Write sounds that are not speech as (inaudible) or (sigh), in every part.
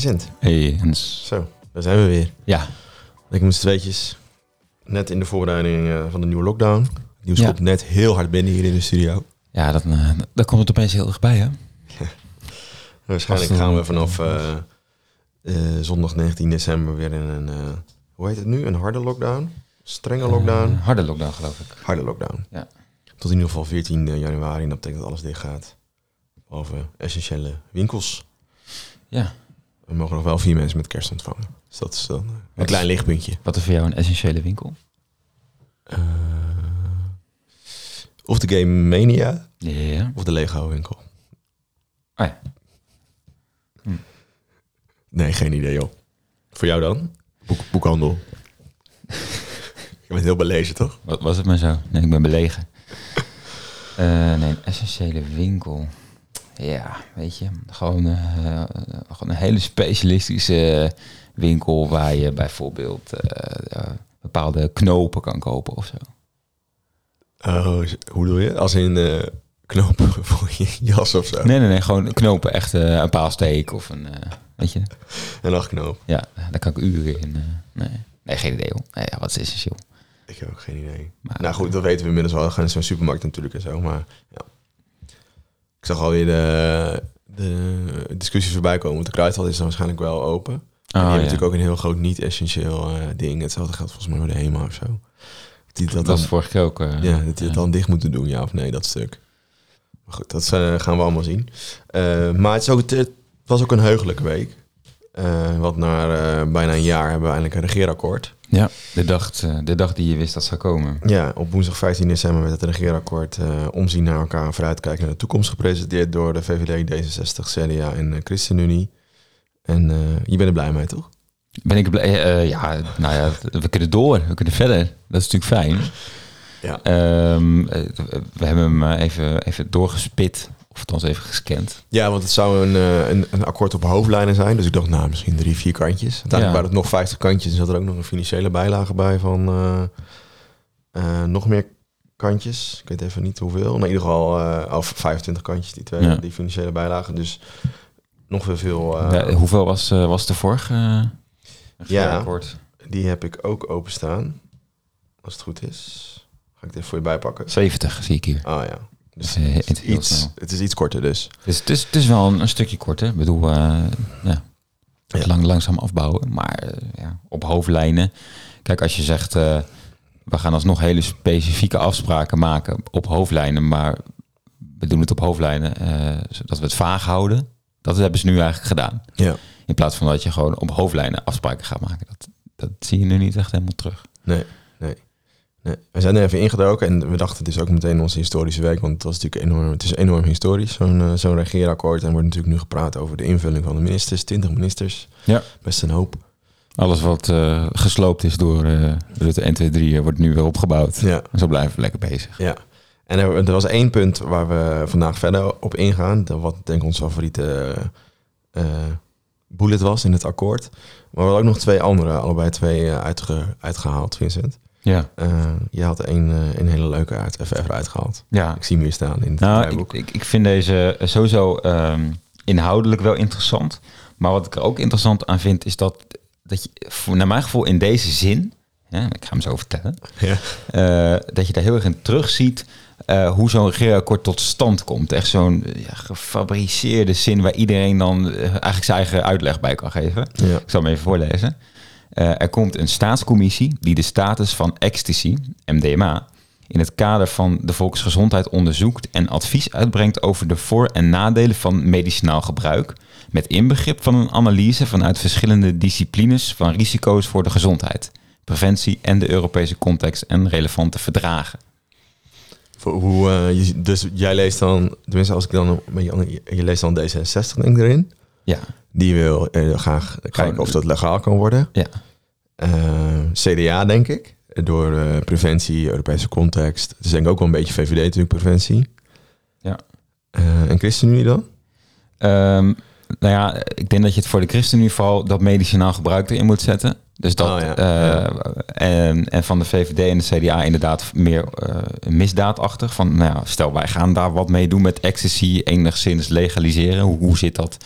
Vincent, Hey, Hans. zo, daar zijn we weer. Ja, Ik met z'n tweetjes. Net in de voorbereiding eh, van de nieuwe lockdown. Nieuws Ja. komt net heel hard binnen hier in de studio. ja dat, eh, daar komt het opeens heel dichtbij, hè? Waarschijnlijk gaan we vanaf eh, eh, zondag 19 december weer in een, hoe heet het nu? Een harde lockdown? Strenge lockdown? Harde lockdown, geloof ik. harde lockdown. Ja. Tot in ieder geval 14 januari. En dat betekent dat alles dicht gaat. Behalve essentiële winkels. Ja. We mogen nog wel vier mensen met kerst ontvangen. Dus dat is dan een Wat klein lichtpuntje. Wat is voor jou een essentiële winkel? Eh, of de Game Mania Ja. of de Lego winkel. Oh ja. Nee, geen idee joh. Voor jou dan? Boek, boekhandel. (laughs) Je bent heel belezen toch? Wat was het maar zo? Nee, ik ben belegen. (laughs) Eh, nee, een essentiële winkel. Ja, weet je, gewoon, eh, gewoon een hele specialistische winkel waar je bijvoorbeeld eh, bepaalde knopen kan kopen of zo. Oh, hoe bedoel je? Als in eh, knopen (laughs) voor je jas of zo. Nee, nee, nee, gewoon knopen, echt een paalsteek of een, weet je. Een nachtknoop. Ja, daar kan ik uren in. nee. nee, geen idee hoor. Nee, wat is essentieel? Ik heb ook geen idee. Maar, nou goed, dat weten we inmiddels wel. We gaan in zo'n supermarkt natuurlijk en zo. Maar ja. Ik zag alweer de, de discussies voorbij komen. Want de kruidvat is dan waarschijnlijk wel open. En die Oh, hebben ja. natuurlijk ook een heel groot niet-essentieel eh, ding. Hetzelfde geldt volgens mij voor de HEMA of zo. Die dat, dat dan, was vorige keer ook. eh, ja, dat die het dan dicht moeten doen, ja of nee, dat stuk. Maar goed, dat eh, gaan we allemaal zien. Maar het, is ook, het was ook een heugelijke week. Want na bijna een jaar hebben we eindelijk een regeerakkoord. Ja, de dag, eh, de dag die je wist dat zou komen. Ja, op woensdag 15 december werd het regeerakkoord eh, omzien naar elkaar en vooruitkijken naar de toekomst gepresenteerd door de VVD, D66, CDA en de ChristenUnie. En eh, je bent er blij mee, toch? Ben ik blij? eh, ja, nou ja, we kunnen door, we kunnen verder. Dat is natuurlijk fijn. Ja. Ehm, eh, we hebben hem eh, even, even doorgespit, of althans even gescand. Ja, want het zou een, eh, een, een akkoord op hoofdlijnen zijn. Dus ik dacht, nou, misschien drie, vier kantjes. Uiteindelijk Ja. waren het nog 50 kantjes en zat er ook nog een financiële bijlage bij van eh, eh, nog meer kantjes. Ik weet even niet hoeveel. In ieder geval, eh of 25 kantjes, die twee, Ja. die financiële bijlagen. Dus nog weer veel. eh, Ja, hoeveel was, was de vorige uh, Ja. akkoord? Die heb ik ook openstaan. Als het goed is. Ga ik even voor je bijpakken. 70 zie ik hier. Ah ja. Dus het, is iets, het is iets korter dus. Dus het is, het is wel een, een stukje kort, hè? Ik bedoel, eh, ja, Ja. Lang, langzaam afbouwen. Maar eh, ja, op hoofdlijnen. Kijk, als je zegt, eh, we gaan alsnog hele specifieke afspraken maken op hoofdlijnen, maar we doen het op hoofdlijnen zodat we het vaag houden. Dat hebben ze nu eigenlijk gedaan. Ja. In plaats van dat je gewoon op hoofdlijnen afspraken gaat maken. Dat, dat zie je nu niet echt helemaal terug. Nee, nee. Nee. We zijn er even ingedoken en we dachten het is ook meteen onze historische week. Want het, was natuurlijk enorm, het is enorm historisch, zo'n eh, zo'n regeerakkoord. En er wordt natuurlijk nu gepraat over de invulling van de ministers. 20 ministers. Ja. Best een hoop. Alles wat eh, gesloopt is door eh Rutte 1, 2, 3 eh, wordt nu weer opgebouwd. Ja. En zo blijven we lekker bezig. Ja. En er, er was één punt waar we vandaag verder op ingaan. Dat wat denk ik ons favoriete bullet was in het akkoord. Maar we hadden ook nog twee andere, allebei twee uitge, uitgehaald, Vincent. Ja. Eh, je had één, eh, een hele leuke uit, even, even uitgehaald. ja. Ik zie hem hier staan in het Nou, ik, ik, ik vind deze sowieso ehm, inhoudelijk wel interessant. Maar wat ik er ook interessant aan vind, is dat, dat je, voor, naar mijn gevoel, in deze zin, ja, ik ga hem zo vertellen, Ja. eh, dat je daar heel erg in terugziet eh hoe zo'n regeerakkoord tot stand komt. Echt zo'n ja, gefabriceerde zin waar iedereen dan eigenlijk zijn eigen uitleg bij kan geven. Ja. Ik zal hem even voorlezen. Eh, er komt een staatscommissie die de status van ecstasy, MDMA, in het kader van de volksgezondheid onderzoekt en advies uitbrengt over de voor- en nadelen van medicinaal gebruik, met inbegrip van een analyse vanuit verschillende disciplines van risico's voor de gezondheid, preventie en de Europese context en relevante verdragen. Hoe, eh, je, dus jij leest dan, tenminste als ik dan beetje, je leest dan D66 denk ik erin. Ja, Die wil eh, graag kijken of dat legaal kan worden. ja. Eh, CDA denk ik, door eh, preventie, Europese context. Het is denk ik ook wel een beetje VVD natuurlijk, preventie. Ja. Eh, en ChristenUnie dan? Ehm, nou ja, ik denk dat je het voor de ChristenUnie vooral dat medicinaal gebruik erin moet zetten. Dus dat, Oh ja, En, en van de VVD en de CDA inderdaad meer misdaadachtig. Van, nou ja, stel wij gaan daar wat mee doen met ecstasy, enigszins legaliseren. Hoe, hoe zit dat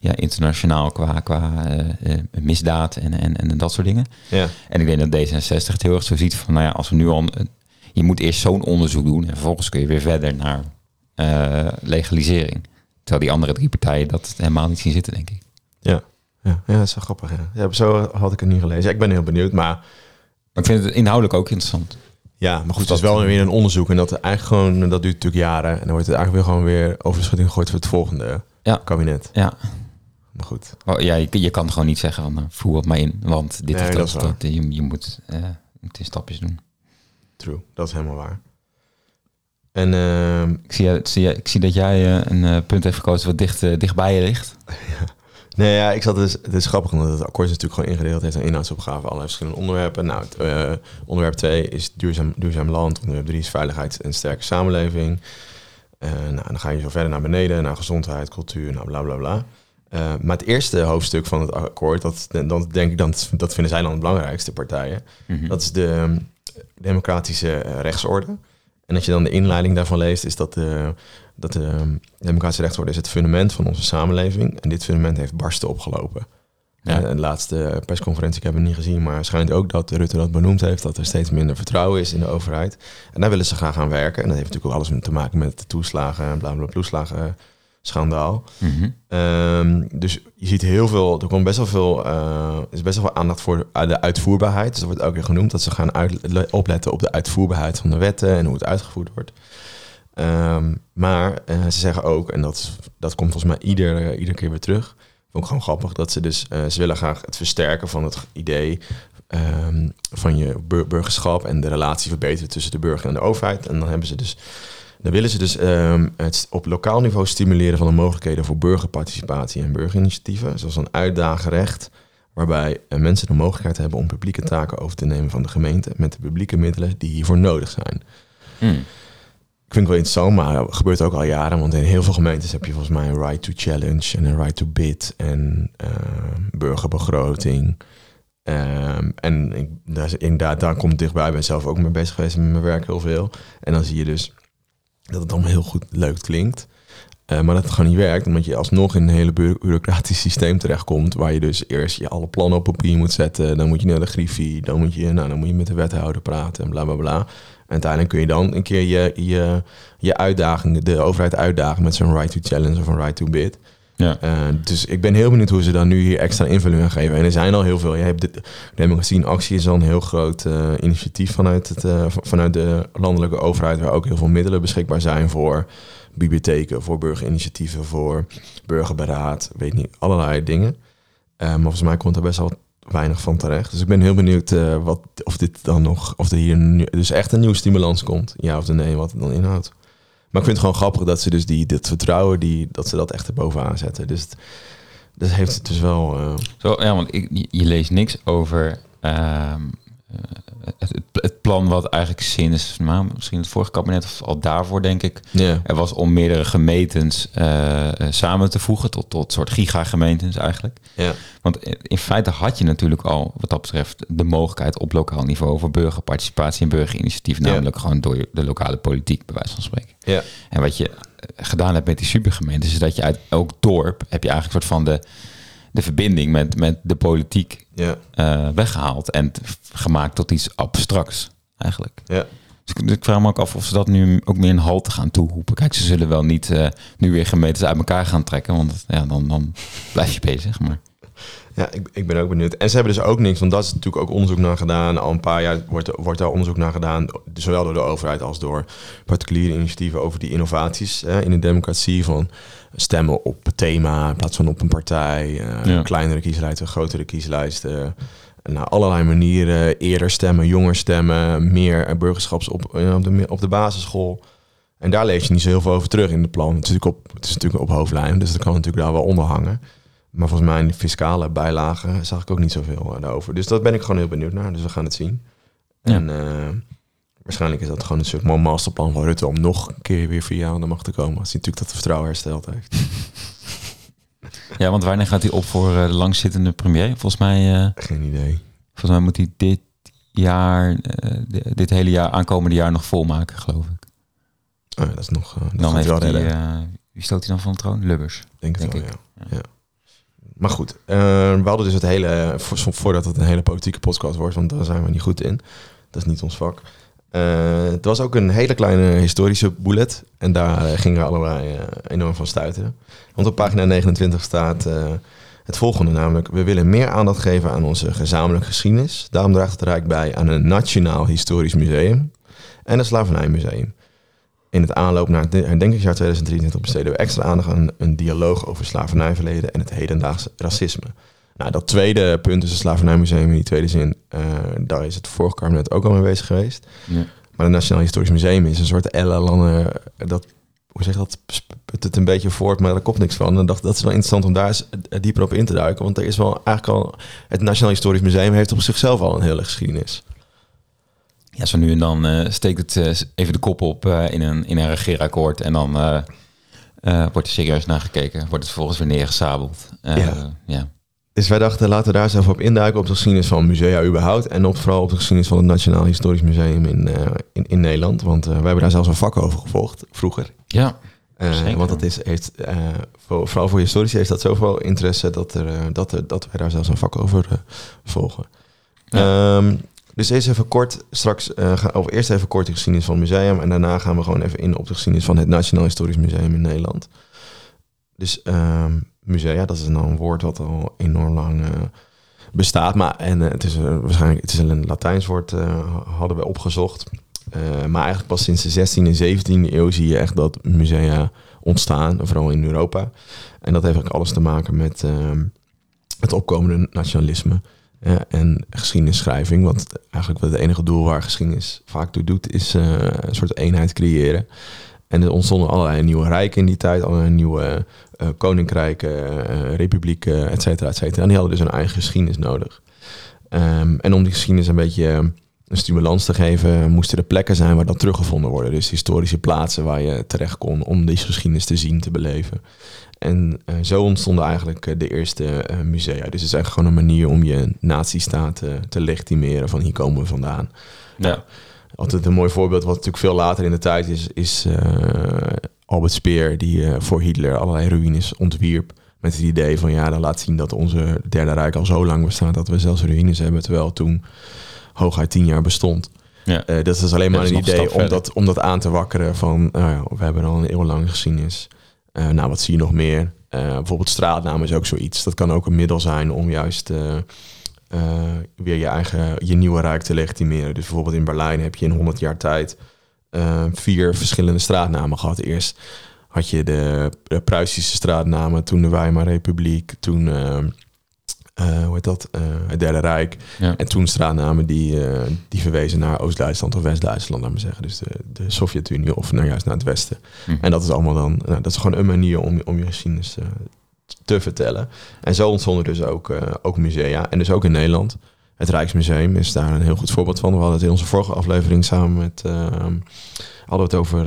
ja, internationaal qua, qua eh, eh, misdaad en, en, en dat soort dingen. Ja. En ik denk dat D66 het heel erg zo ziet van, nou ja, als we nu al... een- je moet eerst zo'n onderzoek doen en vervolgens kun je weer verder naar eh, legalisering. Terwijl die andere drie partijen dat helemaal niet zien zitten, denk ik. Ja. Ja, ja, dat is wel grappig. Ja. ja, zo had ik het niet gelezen. Ik ben heel benieuwd, maar Maar ik vind het inhoudelijk ook interessant. ja, maar goed, het is wel weer een onderzoek en dat eigenlijk gewoon dat duurt natuurlijk jaren en dan wordt het eigenlijk weer gewoon weer over de schutting gegooid voor het volgende Ja. kabinet. Ja, Maar goed, Oh, ja je, je kan gewoon niet zeggen van, nou, voer op mij in, want dit Nee, of dat dat. is dat. Je, je moet eh, het in stapjes doen. true, dat is helemaal waar. En ehm, Ik zie, ik zie, ik zie dat jij eh, een eh, punt heeft gekozen wat dicht, eh, dichtbij je ligt. (laughs) Nee, ja, ik zat dus. Het is grappig omdat het akkoord is natuurlijk gewoon ingedeeld heeft aan inhoudsopgaven, allerlei verschillende onderwerpen. Nou, het, eh, onderwerp 2 is duurzaam, duurzaam land. Onderwerp 3 is veiligheid en sterke samenleving. Eh, nou, dan ga je zo verder naar beneden, naar gezondheid, cultuur, nou bla bla bla. Eh, maar het eerste hoofdstuk van het akkoord, dat, dan denk ik dan, dat vinden zij dan het belangrijkste partijen. Mhm. Dat is de ehm, democratische eh, rechtsorde. En als je dan de inleiding daarvan leest, is dat de, dat de democratische rechtsorde is het fundament van onze samenleving. En dit fundament heeft barsten opgelopen. Ja. Eh, de laatste persconferentie, ik heb het niet gezien, maar schijnt ook dat Rutte dat benoemd heeft, dat er steeds minder vertrouwen is in de overheid. En daar willen ze graag aan werken. En dat heeft natuurlijk ook alles te maken met de toeslagen en bla bla toeslagen schandaal. Mhm. Ehm, dus je ziet heel veel, er komt best wel veel, eh, er is best wel veel aandacht voor de uitvoerbaarheid. Dus dat wordt ook weer genoemd, dat ze gaan uit, opletten op de uitvoerbaarheid van de wetten en hoe het uitgevoerd wordt. Ehm, maar eh, ze zeggen ook, en dat, dat komt volgens mij ieder, eh, iedere keer weer terug, ook gewoon grappig, dat ze dus, eh, ze willen graag het versterken van het idee ehm, van je bur- burgerschap en de relatie verbeteren tussen de burger en de overheid. En dan hebben ze dus dan willen ze dus ehm, het op lokaal niveau stimuleren van de mogelijkheden voor burgerparticipatie en burgerinitiatieven, zoals een uitdagenrecht, waarbij eh, mensen de mogelijkheid hebben om publieke taken over te nemen van de gemeente met de publieke middelen die hiervoor nodig zijn. Mm. Ik vind het wel interessant, maar dat gebeurt ook al jaren, want in heel veel gemeentes heb je volgens mij een right to challenge en een right to bid en ehm, burgerbegroting. Ehm, en daar, inderdaad, daar komt het dichtbij. Ik ben zelf ook mee bezig geweest met mijn werk heel veel. En dan zie je dus dat het allemaal heel goed leuk klinkt. Eh, maar dat het gewoon niet werkt, omdat je alsnog in een hele bu- bureaucratisch systeem terechtkomt. Waar je dus eerst je alle plannen op papier moet zetten. Dan moet je naar de griffie. Dan moet je, nou, dan moet je met de wethouder praten en bla bla bla. En uiteindelijk kun je dan een keer je, je, je uitdaging, de overheid uitdagen met zo'n right to challenge of een right to bid. Ja. Eh, dus ik ben heel benieuwd hoe ze dan nu hier extra invulling aan geven. En er zijn al heel veel. Je hebt de Democratie in Actie is al een heel groot eh, initiatief vanuit, het, eh, vanuit de landelijke overheid, waar ook heel veel middelen beschikbaar zijn voor bibliotheken, voor burgerinitiatieven, voor burgerberaad, weet niet, allerlei dingen. Maar volgens mij komt er best wel weinig van terecht. Dus ik ben heel benieuwd eh, wat, of dit dan nog, of er hier nu, dus echt een nieuwe stimulans komt. Ja of nee, wat het dan inhoudt. Maar ik vind het gewoon grappig dat ze dus die, dit vertrouwen, die, dat ze dat echt erbovenaan zetten. Dus het, dat heeft het dus wel... eh, Zo, ja, want ik, je- leest niks over ehm, eh, het, het, het plan wat eigenlijk sinds nou, misschien het vorige kabinet of al daarvoor denk ik ja. er was om meerdere gemeentes eh, eh, samen te voegen tot, tot soort gigagemeentes eigenlijk. Ja. Want in feite had je natuurlijk al wat dat betreft de mogelijkheid op lokaal niveau voor burgerparticipatie en burgerinitiatief, namelijk gewoon door de lokale politiek bij wijze van spreken. Ja. En wat je eh, gedaan hebt met die supergemeentes, is dat je uit elk dorp heb je eigenlijk een soort van de, de verbinding met, met de politiek Ja. eh, weggehaald en gemaakt tot iets abstracts eigenlijk. Ja. Dus ik, dus ik vraag me ook af of ze dat nu ook meer een halte gaan toeroepen. Kijk, ze zullen wel niet eh, nu weer gemeentes uit elkaar gaan trekken, want ja, dan, dan blijf je bezig. Maar Ja, ik, ik ben ook benieuwd. En ze hebben dus ook niks, want dat is natuurlijk ook onderzoek naar gedaan. Al een paar jaar wordt, wordt daar onderzoek naar gedaan, zowel door de overheid als door particuliere initiatieven over die innovaties hè, in de democratie. Van stemmen op het thema in plaats van op een partij, eh, Ja. kleinere kieslijsten, grotere kieslijsten. naar allerlei manieren, eerder stemmen, jonger stemmen, meer burgerschaps op, eh, op, de, op de basisschool. En daar lees je niet zo heel veel over terug in het plan. Het is natuurlijk op, het is natuurlijk op hoofdlijn, dus dat kan natuurlijk daar wel onder hangen. Maar volgens mij in fiscale bijlagen zag ik ook niet zoveel eh, daarover. Dus dat ben ik gewoon heel benieuwd naar. Dus we gaan het zien. Ja. En eh, waarschijnlijk is dat gewoon een soort mo- masterplan van Rutte om nog een keer weer vier jaar aan de macht te komen. Als hij natuurlijk dat vertrouwen hersteld heeft. (laughs) ja, want wanneer gaat hij op voor eh, de langzittende premier? Volgens mij, Geen idee. volgens mij moet hij dit jaar, di- dit hele jaar, aankomende jaar nog volmaken, geloof ik. Oh, ja, dat is nog. dat Dan heeft hij, wie stoot hij dan van de troon? Lubbers. denk denk wel, ik. ja. ja. Maar goed, uh, we hadden dus het hele, voordat het een hele politieke podcast wordt, want daar zijn we niet goed in. Dat is niet ons vak. Uh, het was ook een hele kleine historische bullet. En daar gingen we allebei enorm van stuiten. Want op pagina 29 staat het volgende namelijk. We willen meer aandacht geven aan onze gezamenlijke geschiedenis. Daarom draagt het Rijk bij aan een Nationaal Historisch Museum en een Slavernijmuseum. In het aanloop naar het herdenkingsjaar 2023 besteden we extra aandacht aan een dialoog over slavernijverleden en het hedendaagse racisme. Nou, dat tweede punt is het Slavernijmuseum in die tweede zin, uh, daar is het vorige kabinet ook al mee bezig geweest. Ja. Maar het Nationaal Historisch Museum is een soort ellenlange, dat, hoe zeg je dat, put het een beetje voort, maar daar komt niks van. En dacht, dat is wel interessant om daar eens dieper op in te duiken, want er is wel eigenlijk al, het Nationaal Historisch Museum heeft op zichzelf al een hele geschiedenis. Ja, zo nu en dan uh, steekt het uh, even de kop op uh, in, een, in een regeerakkoord en dan wordt er serieus naar gekeken. Wordt het vervolgens weer neergesabeld. Ja. Dus wij dachten, laten we daar zelf op induiken op de geschiedenis van musea überhaupt. En op, vooral op de geschiedenis van het Nationaal Historisch Museum in, in, in Nederland. Want wij hebben daar zelfs een vak over gevolgd, vroeger. Ja, Want dat is, heeft, voor, vooral voor historici heeft dat zoveel interesse dat, er, dat, er, dat wij daar zelfs een vak over volgen. Ja. Um, dus eerst even kort, straks, uh, eerst even kort de geschiedenis van het museum. En daarna gaan we gewoon even in op de geschiedenis van het Nationaal Historisch Museum in Nederland. Dus uh, musea, dat is dan een woord wat al enorm lang uh, bestaat. Maar en, uh, het is waarschijnlijk het is een Latijns woord, hadden we opgezocht. maar eigenlijk pas sinds de 16e en 17e eeuw zie je echt dat musea ontstaan, vooral in Europa. En dat heeft ook alles te maken met ehm, het opkomende nationalisme. Uh, en geschiedenisschrijving, want eigenlijk het enige doel waar geschiedenis vaak toe doet, is uh, een soort eenheid creëren. En er ontstonden allerlei nieuwe rijken in die tijd, allerlei nieuwe uh, koninkrijken, republieken, et cetera, et cetera. En die hadden dus een eigen geschiedenis nodig. Um, en om die geschiedenis een beetje een stimulans te geven, moesten er plekken zijn waar dat teruggevonden worden. Dus historische plaatsen waar je terecht kon om deze geschiedenis te zien, te beleven. En uh, zo ontstonden eigenlijk uh, de eerste uh, musea. Dus het is eigenlijk gewoon een manier om je nazistaat te legitimeren van hier komen we vandaan. Ja. Altijd een mooi voorbeeld, wat natuurlijk veel later in de tijd is, is Albert Speer, die voor Hitler allerlei ruïnes ontwierp. Met het idee van ja, dat laat zien dat onze Derde Rijk al zo lang bestaat dat we zelfs ruïnes hebben, terwijl toen hooguit tien jaar bestond. Ja. dat is alleen maar een idee om dat, om dat aan te wakkeren van nou we hebben al een eeuwenlange geschiedenis. Uh, nou, wat zie je nog meer? Uh, bijvoorbeeld straatnaam is ook zoiets. Dat kan ook een middel zijn om juist uh, weer je eigen, je nieuwe rijk te legitimeren. Dus bijvoorbeeld in Berlijn heb je in 100 jaar tijd vier verschillende straatnamen gehad. Eerst had je de, de Pruisische straatnamen, toen de Weimar Republiek, toen uh, hoe heet dat? Uh, het Derde Rijk. En toen straatnamen die, uh, die verwezen naar Oost-Duitsland of West-Duitsland, laat maar zeggen. Dus de, de Sovjet-Unie of nou juist naar het Westen. Mhm. En dat is allemaal dan, nou, dat is gewoon een manier om, om je geschiedenis te vertellen. En zo ontstonden dus ook, ook musea. En dus ook in Nederland. Het Rijksmuseum is daar een heel goed voorbeeld van. We hadden het in onze vorige aflevering samen met. hadden we het over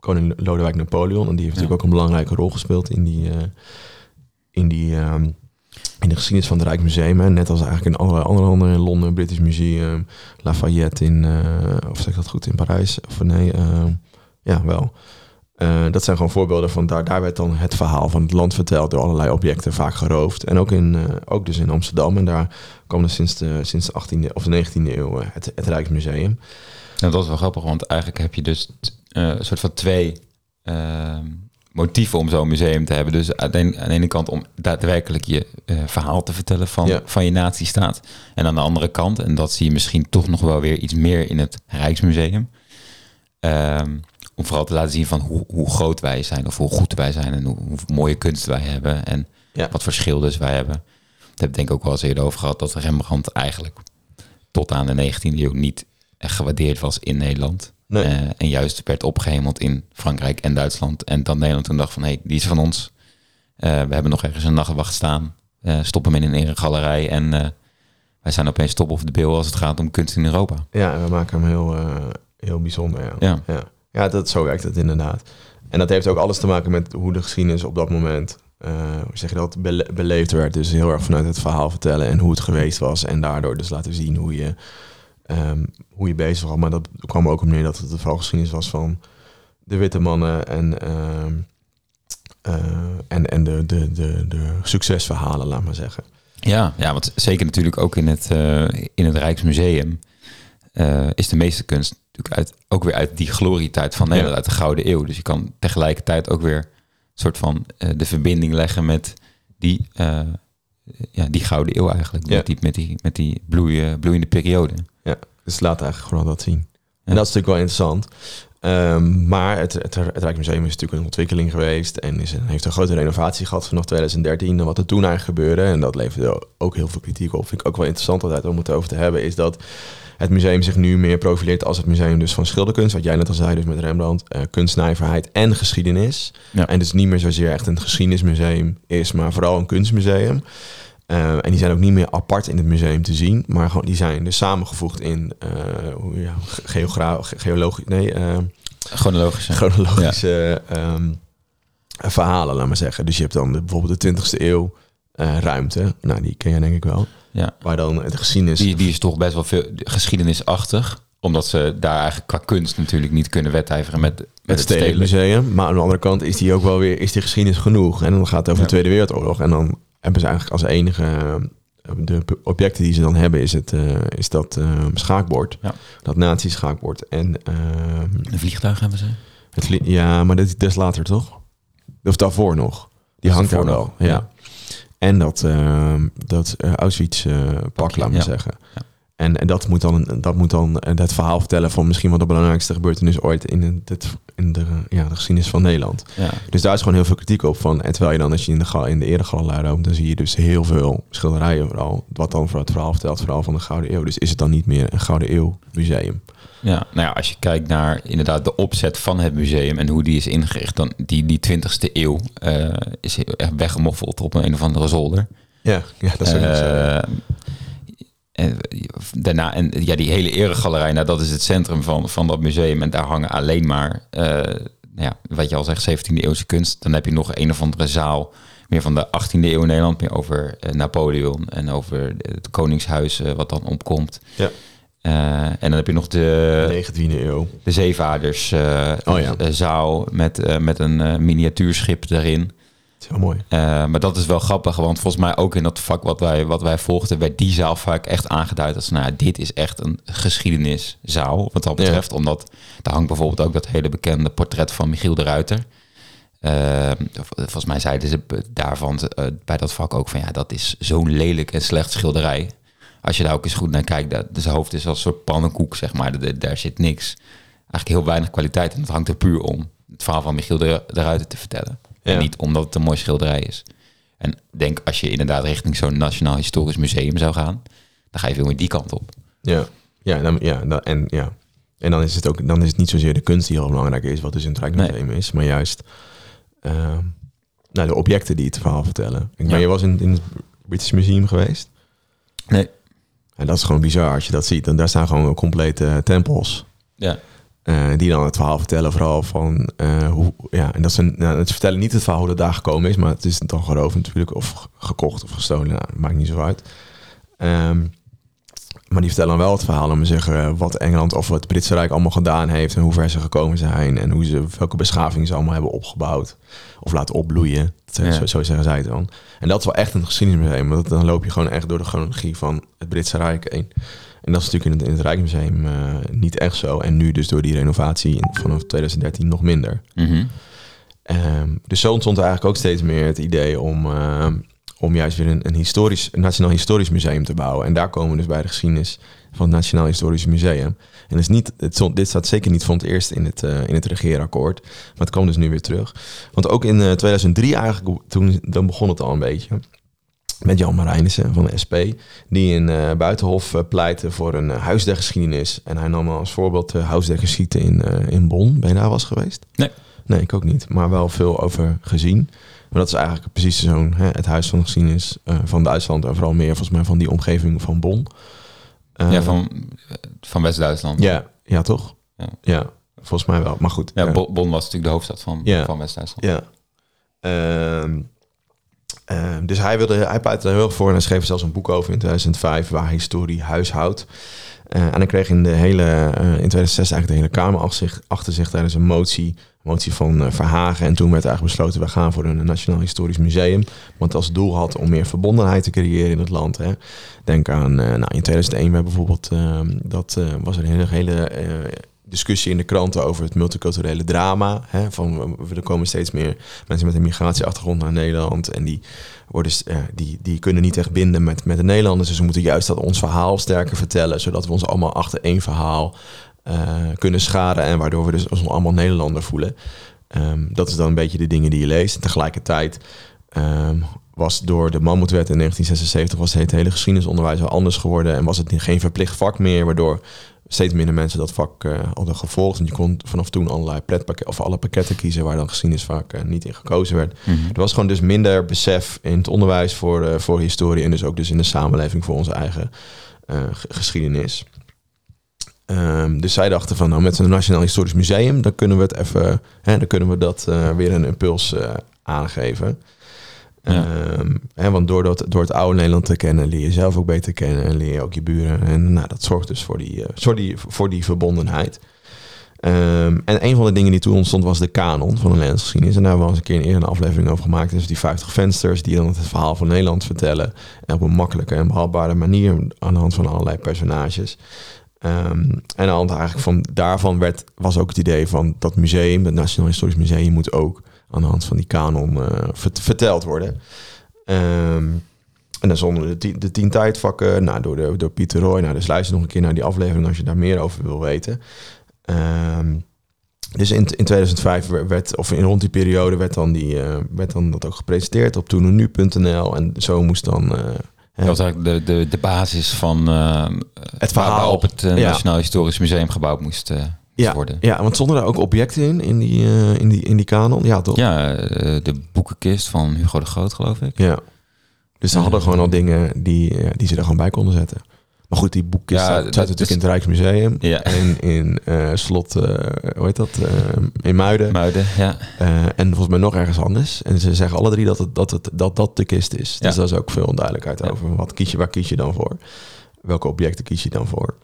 koning Lodewijk Napoleon. En die heeft natuurlijk ook een belangrijke rol gespeeld in die. in die in de geschiedenis van het Rijksmuseum. Hè, net als eigenlijk in allerlei andere landen, in Londen, British Museum, Lafayette in, uh, of zeg ik dat goed, in Parijs? Of nee, uh, ja, wel. Uh, dat zijn gewoon voorbeelden van daar, daar werd dan het verhaal van het land verteld door allerlei objecten, vaak geroofd. En ook, in, ook dus in Amsterdam. En daar kwam er sinds de, sinds de 18e of de 19e eeuw het, het Rijksmuseum. Nou, dat is wel grappig, want eigenlijk heb je dus een soort van twee ehm, motieven om zo'n museum te hebben. Dus aan de, aan de ene kant om daadwerkelijk je uh, verhaal te vertellen van, van je natiestaat. En aan de andere kant, en dat zie je misschien toch nog wel weer iets meer in het Rijksmuseum. Um, om vooral te laten zien van hoe, hoe groot wij zijn of hoe goed wij zijn en hoe, hoe mooie kunst wij hebben en ja. wat voor schilders wij hebben. Dat heb ik denk ik ook wel eens eerder over gehad dat Rembrandt eigenlijk tot aan de 19e eeuw niet echt gewaardeerd was in Nederland. Eh, en juist werd opgehemeld in Frankrijk en Duitsland. En dan Nederland toen dacht van, hé, hey, die is van ons. Uh, we hebben nog ergens een nachtwacht staan. Uh, stop hem in een eregalerij. En wij zijn opeens top of de bil als het gaat om kunst in Europa. Ja, we maken hem heel, heel bijzonder. Ja. Ja. ja. Ja. dat, zo werkt het inderdaad. En dat heeft ook alles te maken met hoe de geschiedenis op dat moment... hoe zeg je dat, beleefd werd. Dus heel erg vanuit het verhaal vertellen en hoe het geweest was. En daardoor dus laten zien hoe je um, hoe je bezig was. Maar dat kwam ook op neer dat het de geschiedenis was van de witte mannen en, um, eh, en en de, de, de, de succesverhalen, laat maar zeggen. Ja, ja, want zeker natuurlijk ook in het, eh, in het Rijksmuseum eh, is de meeste kunst natuurlijk uit, ook weer uit die glorietijd van Nederland, Ja. uit de Gouden Eeuw. Dus je kan tegelijkertijd ook weer een soort van de verbinding leggen met die, ja, die Gouden Eeuw eigenlijk. Ja. Met die, met die, met die bloeie, bloeiende periode. Ja, dus laat eigenlijk gewoon dat zien. En dat is natuurlijk wel interessant. Ehm, maar het, het, het Rijksmuseum is natuurlijk een ontwikkeling geweest en is, heeft een grote renovatie gehad vanaf 2013. En wat er toen eigenlijk gebeurde, en dat leverde ook heel veel kritiek op, vind ik ook wel interessant om het over te hebben, is dat het museum zich nu meer profileert als het museum dus van schilderkunst, wat jij net al zei, dus met Rembrandt, eh kunstnijverheid en geschiedenis. Ja. En dus niet meer zozeer echt een geschiedenismuseum is, maar vooral een kunstmuseum. Eh, en die zijn ook niet meer apart in het museum te zien, maar gewoon, die zijn dus samengevoegd in uh, ja, geogra- geologisch, nee, uh, Chronologisch. hè? chronologische ehm, verhalen, laat maar zeggen. Dus je hebt dan de, bijvoorbeeld de 20e eeuw ruimte, nou die ken je denk ik wel, Ja. waar dan het geschiedenis... Die, die is toch best wel veel geschiedenisachtig. Omdat ze daar eigenlijk qua kunst natuurlijk niet kunnen wedijveren met, met het Stedelijk Museum. Maar aan de andere kant is die ook wel weer, is die geschiedenis genoeg. En dan gaat het over Ja. de Tweede Wereldoorlog. En dan hebben ze eigenlijk als enige, eh, de objecten die ze dan hebben, is, het, eh, is dat eh, schaakbord. Ja. Dat nazi-schaakbord. En eh, Een vliegtuig hebben ze. het, vlie- ja, maar dat, is later toch? Of daarvoor nog. Die hangt daar wel. ja. En dat, eh, dat eh, Auschwitz eh, pak, laat maar ja. zeggen. Ja. En, en dat moet dan, dat moet dan eh, het verhaal vertellen van misschien wel de belangrijkste gebeurtenis ooit in, het, in de, ja, de geschiedenis van Nederland. Ja. Dus daar is gewoon heel veel kritiek op van. En terwijl je dan, als je in de, gal- in de eregalerij loopt, dan zie je dus heel veel schilderijen vooral. Wat dan voor het verhaal vertelt, vooral van de Gouden Eeuw. Dus is het dan niet meer een Gouden Eeuw museum? Ja, nou ja, als je kijkt naar inderdaad de opzet van het museum en hoe die is ingericht, dan die, die 20ste eeuw eh, is erg weggemoffeld op een, een of andere zolder. Ja, ja dat is ook nog zo. Eh, en daarna, en ja, die hele eregalerij, nou, dat is het centrum van, van dat museum. En daar hangen alleen maar, eh, nou ja, wat je al zegt, 17e eeuwse kunst. Dan heb je nog een of andere zaal, meer van de 18e eeuw in Nederland, meer over Napoleon en over het Koningshuis, wat dan opkomt. Ja. Eh, en dan heb je nog de, 19e eeuw. de Zeevaders eh, Oh ja. eh, zaal met, met een miniatuurschip daarin. Dat is heel mooi. Maar dat is wel grappig, want volgens mij ook in dat vak wat wij, wat wij volgden, werd die zaal vaak echt aangeduid als, nou, dit is echt een geschiedeniszaal, wat dat betreft. Omdat daar hangt bijvoorbeeld ook dat hele bekende portret van Michiel de Ruiter. Volgens mij zeiden ze daarvan bij dat vak ook van, ja, dat is zo'n lelijk en slecht schilderij. Als je daar ook eens goed naar kijkt, dat, zijn hoofd is als een soort pannenkoek, zeg maar. Daar, daar zit niks. Eigenlijk heel weinig kwaliteit en dat hangt er puur om het verhaal van Michiel de, de Ruiter te vertellen. Ja. En niet omdat het een mooi schilderij is. En denk als je inderdaad richting zo'n Nationaal Historisch Museum zou gaan, dan ga je veel meer die kant op. Ja, ja, dan, ja, dan, en, ja. en dan is het ook dan is het niet zozeer de kunst die heel belangrijk is, wat dus in het Rijksmuseum is, maar juist eh, nou, de objecten die het verhaal vertellen. Ik ben Ja. je was in, in het British Museum geweest. Nee. En dat is gewoon bizar als je dat ziet. En daar staan gewoon complete eh, tempels. Ja. eh, die dan het verhaal vertellen, vooral van eh, hoe. Ja, en dat zijn. Nou, het vertellen niet het verhaal hoe dat daar gekomen is, maar het is dan geroofd natuurlijk, of ge- gekocht of gestolen. Nou, maakt niet zo uit. Ehm, maar die vertellen dan wel het verhaal om te zeggen wat Engeland of het Britse Rijk allemaal gedaan heeft en hoe ver ze gekomen zijn en hoe ze welke beschaving ze allemaal hebben opgebouwd of laten opbloeien. Dat, Ja. zo, zo zeggen zij het dan. En dat is wel echt een geschiedenismuseum, want dan loop je gewoon echt door de chronologie van het Britse Rijk heen. En dat is natuurlijk in het, in het Rijksmuseum eh, niet echt zo. En nu dus door die renovatie in, vanaf 2013 nog minder. Mhm. Ehm, dus zo ontstond eigenlijk ook steeds meer het idee om, ehm, om juist weer een, een, historisch, een Nationaal Historisch Museum te bouwen. En daar komen we dus bij de geschiedenis van het Nationaal Historisch Museum. En is niet, het stond, dit staat zeker niet voor het eerst in het, eh, in het regeerakkoord. Maar het kwam dus nu weer terug. Want ook in eh, 2003 eigenlijk, toen, dan begon het al een beetje. Met Jan Marijnissen van de SP, die in eh, Buitenhof eh, pleitte voor een eh, huis der geschiedenis. En hij nam als voorbeeld de Huis der in, eh, in Bonn. Ben je daar was geweest? Nee. Nee, ik ook niet. Maar wel veel over gezien. Maar dat is eigenlijk precies zo'n het huis van de geschiedenis eh, van Duitsland. En vooral meer volgens mij van die omgeving van Bonn. Eh, ja, van, van West-Duitsland. ja, ja, toch? Ja. Ja, volgens mij wel. Maar goed. Ja, eh, Bo- Bonn was natuurlijk de hoofdstad van, van West-Duitsland. Ja. Ehm, Ehm, dus hij, wilde, hij pleitte er heel erg voor en hij schreef er zelfs een boek over in 2005 waar historie huishoudt. Eh, en hij kreeg in, de hele, eh, in 2006 eigenlijk de hele Kamer achter zich, tijdens een motie, motie van eh, Verhagen. En toen werd eigenlijk besloten, we gaan voor een Nationaal Historisch Museum. Want als doel had om meer verbondenheid te creëren in het land. Hè. Denk aan, nou, in 2001 werd bijvoorbeeld, ehm, dat was een hele, hele discussie in de kranten over het multiculturele drama. Hè, van, er komen steeds meer mensen met een migratieachtergrond naar Nederland. En die, uh, die, die kunnen niet echt binden met, met de Nederlanders. Dus we moeten juist dat ons verhaal sterker vertellen. Zodat we ons allemaal achter één verhaal uh, kunnen scharen. En waardoor we dus ons allemaal Nederlander voelen. Um, dat is dan een beetje de dingen die je leest. Tegelijkertijd um, was door de Mammoetwet in 1976 was het hele geschiedenisonderwijs al anders geworden. En was het geen verplicht vak meer. Waardoor steeds minder mensen dat vak uh, hadden gevolgd. En je kon vanaf toen allerlei pretpakketten of alle pakketten kiezen waar dan geschiedenis vaak uh, niet in gekozen werd. Mm Er was gewoon dus minder besef in het onderwijs voor, uh, voor historie en dus ook dus in de samenleving voor onze eigen geschiedenis. Um, dus zij dachten van nou met een Nationaal Historisch Museum, dan kunnen we het even, hè, dan kunnen we dat weer een impuls aangeven. Ehm, hè, want door, dat, door het oude Nederland te kennen, leer je zelf ook beter kennen en leer je ook je buren. En nou, dat zorgt dus voor die, die, voor die verbondenheid. Um, en een van de dingen die toen ontstond was de kanon van de Nederlandse En daar hebben we eens een keer een eerder aflevering over gemaakt. Dus die 50 vensters die dan het verhaal van Nederland vertellen. op een makkelijke en behapbare manier aan de hand van allerlei personages. Um, en aan eigenlijk van daarvan werd, was ook het idee van dat museum, het Nationaal Historisch Museum, moet ook aan de hand van die kanon uh, verteld worden. Um, en dan zonder de, tien, de tien tijdvakken, nou, door, de, door Pieter Roy. Nou, dus luister nog een keer naar die aflevering als je daar meer over wil weten. Um, dus in, in 2005 werd, of in rond die periode, werd dan, die, uh, werd dan dat ook gepresenteerd op toenenu.nl. En zo moest dan... Uh, dat was eigenlijk de, de, de basis van uh, het verhaal op het Nationaal Historisch Museum gebouwd moest ja, worden. Ja, want stonden daar ook objecten in, in die, uh, in die, in die kanon? Ja, toch? Ja, uh, de boekenkist van Hugo de Groot, geloof ik. Ja. Dus ze hadden gewoon al dingen die, die ze er gewoon bij konden zetten. Maar goed, die boekkist ja, staat, natuurlijk in het Rijksmuseum. Ja. En in slot, hoe heet dat? in Muiden. Muiden, ja. en volgens mij nog ergens anders. En ze zeggen alle drie dat het, dat, het, dat, dat de kist is. Dus ja. dat is ook veel onduidelijkheid over. Wat kies je, waar kies je dan voor? Welke objecten kies je dan voor?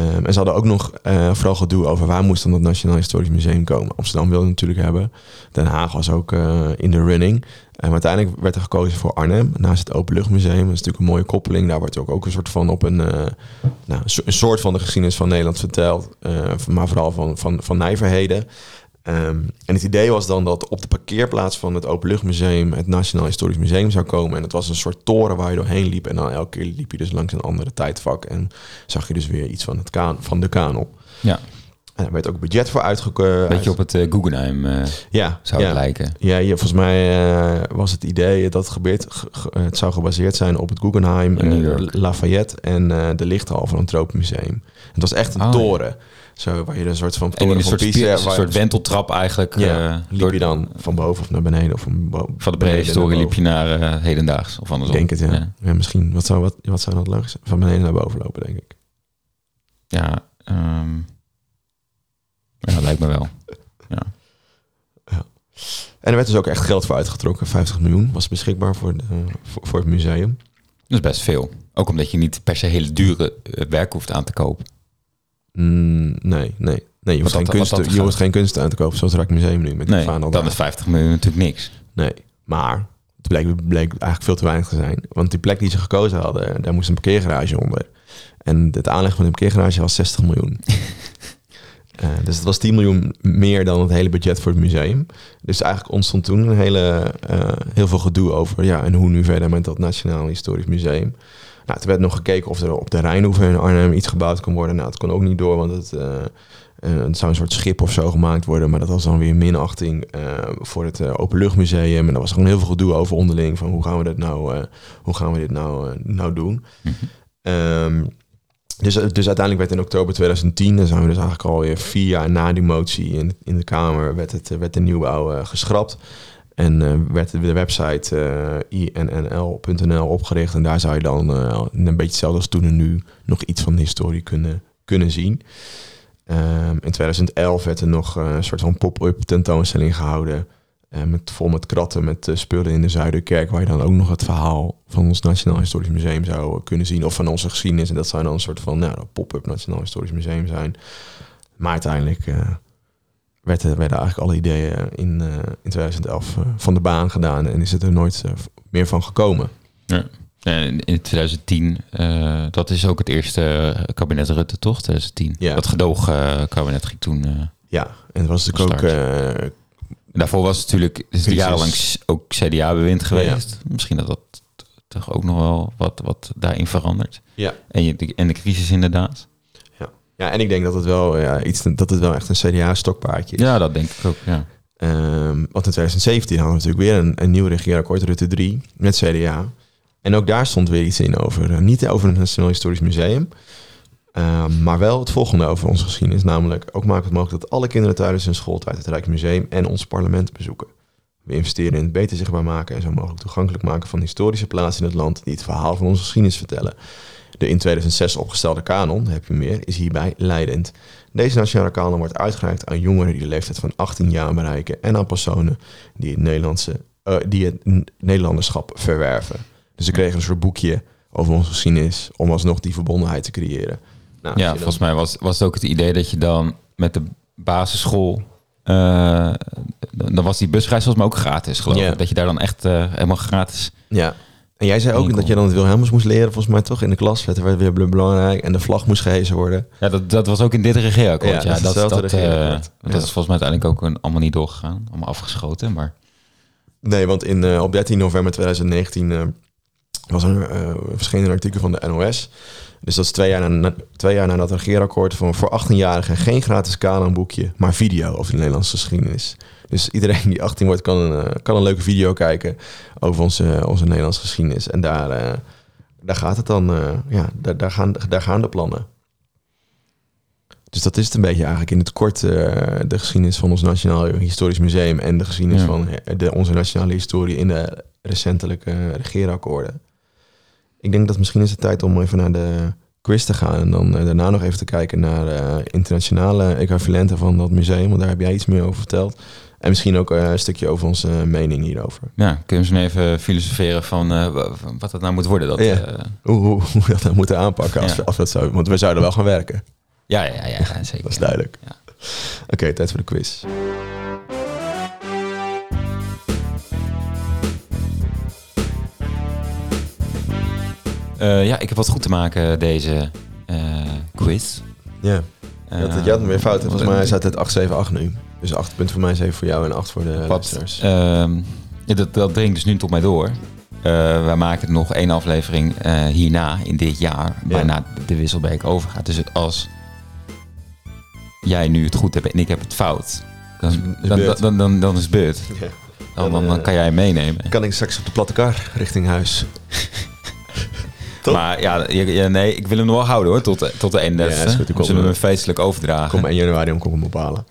Um, en ze hadden ook nog uh, vooral gedoe over waar moest dan het Nationaal Historisch Museum komen. Amsterdam wilde natuurlijk hebben. Den Haag was ook uh, in de running. Um, uiteindelijk werd er gekozen voor Arnhem, naast het Openluchtmuseum. Dat is natuurlijk een mooie koppeling. Daar wordt ook, ook een soort van op een, uh, nou, een soort van de geschiedenis van Nederland verteld. maar vooral van, van, van Nijverheden. Um, en het idee was dan dat op de parkeerplaats van het Openluchtmuseum het Nationaal Historisch Museum zou komen. En het was een soort toren waar je doorheen liep. En dan elke keer liep je dus langs een andere tijdvak. En zag je dus weer iets van, het kaan, van de kanon. Ja. En er werd ook budget voor uitgekomen. Beetje op het uh, Guggenheim uh, ja, zou het lijken. Ja, ja, volgens mij uh, was het idee dat het gebeurt. het zou gebaseerd zijn op het Guggenheim, Lafayette en de lichthal van het Tropenmuseum. Het was echt een oh, toren. Zo, waar je een soort van toren een soort, Pisa, een soort wenteltrap eigenlijk. Ja, uh, liep je dan van boven of naar beneden of van, boven, van de prehistorie liep je naar uh, hedendaags of andersom. Ik denk het, ja. ja. ja. misschien. Wat zou, wat, wat zou dat logisch zijn? Van beneden naar boven lopen, denk ik. Ja, um, ja lijkt me wel. (laughs) ja. ja. En er werd dus ook echt geld voor uitgetrokken. 50 miljoen was beschikbaar voor, de, voor, voor, het museum. Dat is best veel. Ook omdat je niet per se hele dure werk hoeft aan te kopen. Mm, nee, nee. Nee, je hoeft, geen, kunst, je hoeft geen kunst aan te kopen, zoals het Museum nu. Met nee, dan daar. is 50 miljoen natuurlijk niks. Nee, maar het bleek, bleek eigenlijk veel te weinig te zijn. Want die plek die ze gekozen hadden, daar moest een parkeergarage onder. En het aanleggen van een parkeergarage was 60 miljoen. uh, (laughs) dus het was 10 miljoen meer dan het hele budget voor het museum. Dus eigenlijk ontstond toen een hele, uh, heel veel gedoe over... ja, en hoe nu verder met dat Nationaal Historisch Museum... Nou, toen werd nog gekeken of er op de Rijnhoever in Arnhem iets gebouwd kon worden. Nou, het kon ook niet door, want het, uh, het zou een soort schip of zo gemaakt worden. Maar dat was dan weer minachting uh, voor het uh, Openluchtmuseum. En er was gewoon heel veel gedoe over onderling. Van hoe gaan we dit nou, hoe gaan we dit nou, nou doen? Mm -hmm. dus, dus uiteindelijk werd in oktober 2010, dan zijn we dus eigenlijk alweer vier jaar na die motie in, in de Kamer, werd, het, werd de nieuwbouw geschrapt. En uh, werd de website uh, innl.nl opgericht. En daar zou je dan uh, een beetje hetzelfde als toen en nu nog iets van de historie kunnen, kunnen zien. Um, in 2011 werd er nog een soort van pop-up tentoonstelling gehouden. eh, met, vol met kratten, met eh, spullen in de Zuiderkerk, waar je dan ook nog het verhaal van ons Nationaal Historisch Museum zou kunnen zien, of van onze geschiedenis. En dat zou dan een soort van nou, pop-up Nationaal Historisch Museum zijn. Maar uiteindelijk eh, werden, eigenlijk alle ideeën in, eh, in 2011 eh, van de baan gedaan en is het er nooit eh, meer van gekomen. Ja. En in 2010, eh, dat is ook het eerste kabinet Rutte, toch? 2010. Ja. Dat gedoogkabinet ging toen. Ja, en het was natuurlijk ook... Daarvoor was het natuurlijk is het jarenlang ook CDA-bewind geweest. Misschien dat dat toch ook nog wel wat, wat daarin verandert. ja. En, je, en de crisis inderdaad. Ja, en ik denk dat het wel ja, iets, dat het wel echt een CDA-stokpaardje is. Ja, dat denk ik ook. Ja. Ehm, want in 2017 hadden we natuurlijk weer een, een nieuw regeerakkoord, Rutte 3, met CDA. En ook daar stond weer iets in over, eh, niet over het Nationaal Historisch Museum, ehm, maar wel het volgende over onze geschiedenis. Namelijk, ook maken we het mogelijk dat alle kinderen tijdens hun schooltijd het Rijksmuseum en ons parlement bezoeken. We investeren in het beter zichtbaar maken en zo mogelijk toegankelijk maken van historische plaatsen in het land die het verhaal van onze geschiedenis vertellen. De in 2006 opgestelde kanon, heb je meer, is hierbij leidend. Deze nationale kanon wordt uitgereikt aan jongeren die de leeftijd van 18 jaar bereiken en aan personen die het, Nederlandse, eh, die het Nederlanderschap verwerven. Dus ze kregen een soort boekje over onze geschiedenis om alsnog die verbondenheid te creëren. Nou, Ja, volgens mij was, was het ook het idee dat je dan met de basisschool... eh, dan was die busreis volgens mij ook gratis, geloof ik. Dat je daar dan echt eh, helemaal gratis... Ja. En jij zei ook Enkel. dat je dan het Wilhelmus moest leren, volgens mij toch in de klas. Werd weer bel- belangrijk en de vlag moest gehezen worden. Ja, dat, dat was ook in dit regeerakkoord. Ja, Ja, dat is dat, dat, eh, dat is volgens mij uiteindelijk ook een, allemaal niet doorgegaan. Allemaal afgeschoten, maar... Nee, want in, eh, op 13 november 2019 eh, was er eh, verscheen een artikel van de NOS. Dus dat is twee jaar, na, twee jaar nadat het regeerakkoord van voor 18-jarigen geen gratis boekje, maar video over de Nederlandse geschiedenis. Dus iedereen die 18 wordt kan een, eh, kan een leuke video kijken over onze, onze Nederlandse geschiedenis. En daar, eh, daar gaat het dan, eh, ja, daar, daar, gaan, daar gaan de plannen. Dus dat is het een beetje eigenlijk in het kort eh, de geschiedenis van ons Nationaal Historisch Museum en de geschiedenis Ja. van eh, de, onze nationale historie in de recentelijke regeerakkoorden. Ik denk dat misschien is het tijd om even naar de quiz te gaan en dan eh, daarna nog even te kijken naar eh, internationale equivalenten van dat museum, want daar heb jij iets meer over verteld. En misschien ook eh, een stukje over onze mening hierover. Ja, kunnen we eens even filosoferen van wa- van wat dat nou moet worden? Dat, Ja. Hoe, hoe, dat nou moeten aanpakken als, Ja. we, als we dat zo, want we zouden wel gaan werken. ja, ja, ja, ja, zeker. (laughs) Dat is duidelijk. Ja. Oké, tijd voor de quiz. Eh, ja, ik heb wat goed te maken deze eh, quiz. Ja. Eh, dat, jij had hem weer fout. Volgens mij staat het 8, 7, 8 nu. Dus 8 punten voor mij, 7 voor jou en 8 voor de luisteraars. ehm, ja, dat, dat dringt dus nu tot mij door. Wij maken nog één aflevering hierna, in dit jaar, waarna de Wisselbeek overgaat. Dus het, als jij nu het goed hebt en ik heb het fout, dan, Is dan, dan, dan, dan is het beurt. Ja. Dan, dan, dan kan jij meenemen. Kan ik straks op de platte kar richting huis? Toch? Maar ja, nee, ik wil hem nog wel houden hoor, tot, de- tot de 31ste. Ja, is goed, we zullen hem feestelijk overdragen. Kom 1 januari om kom hem ophalen.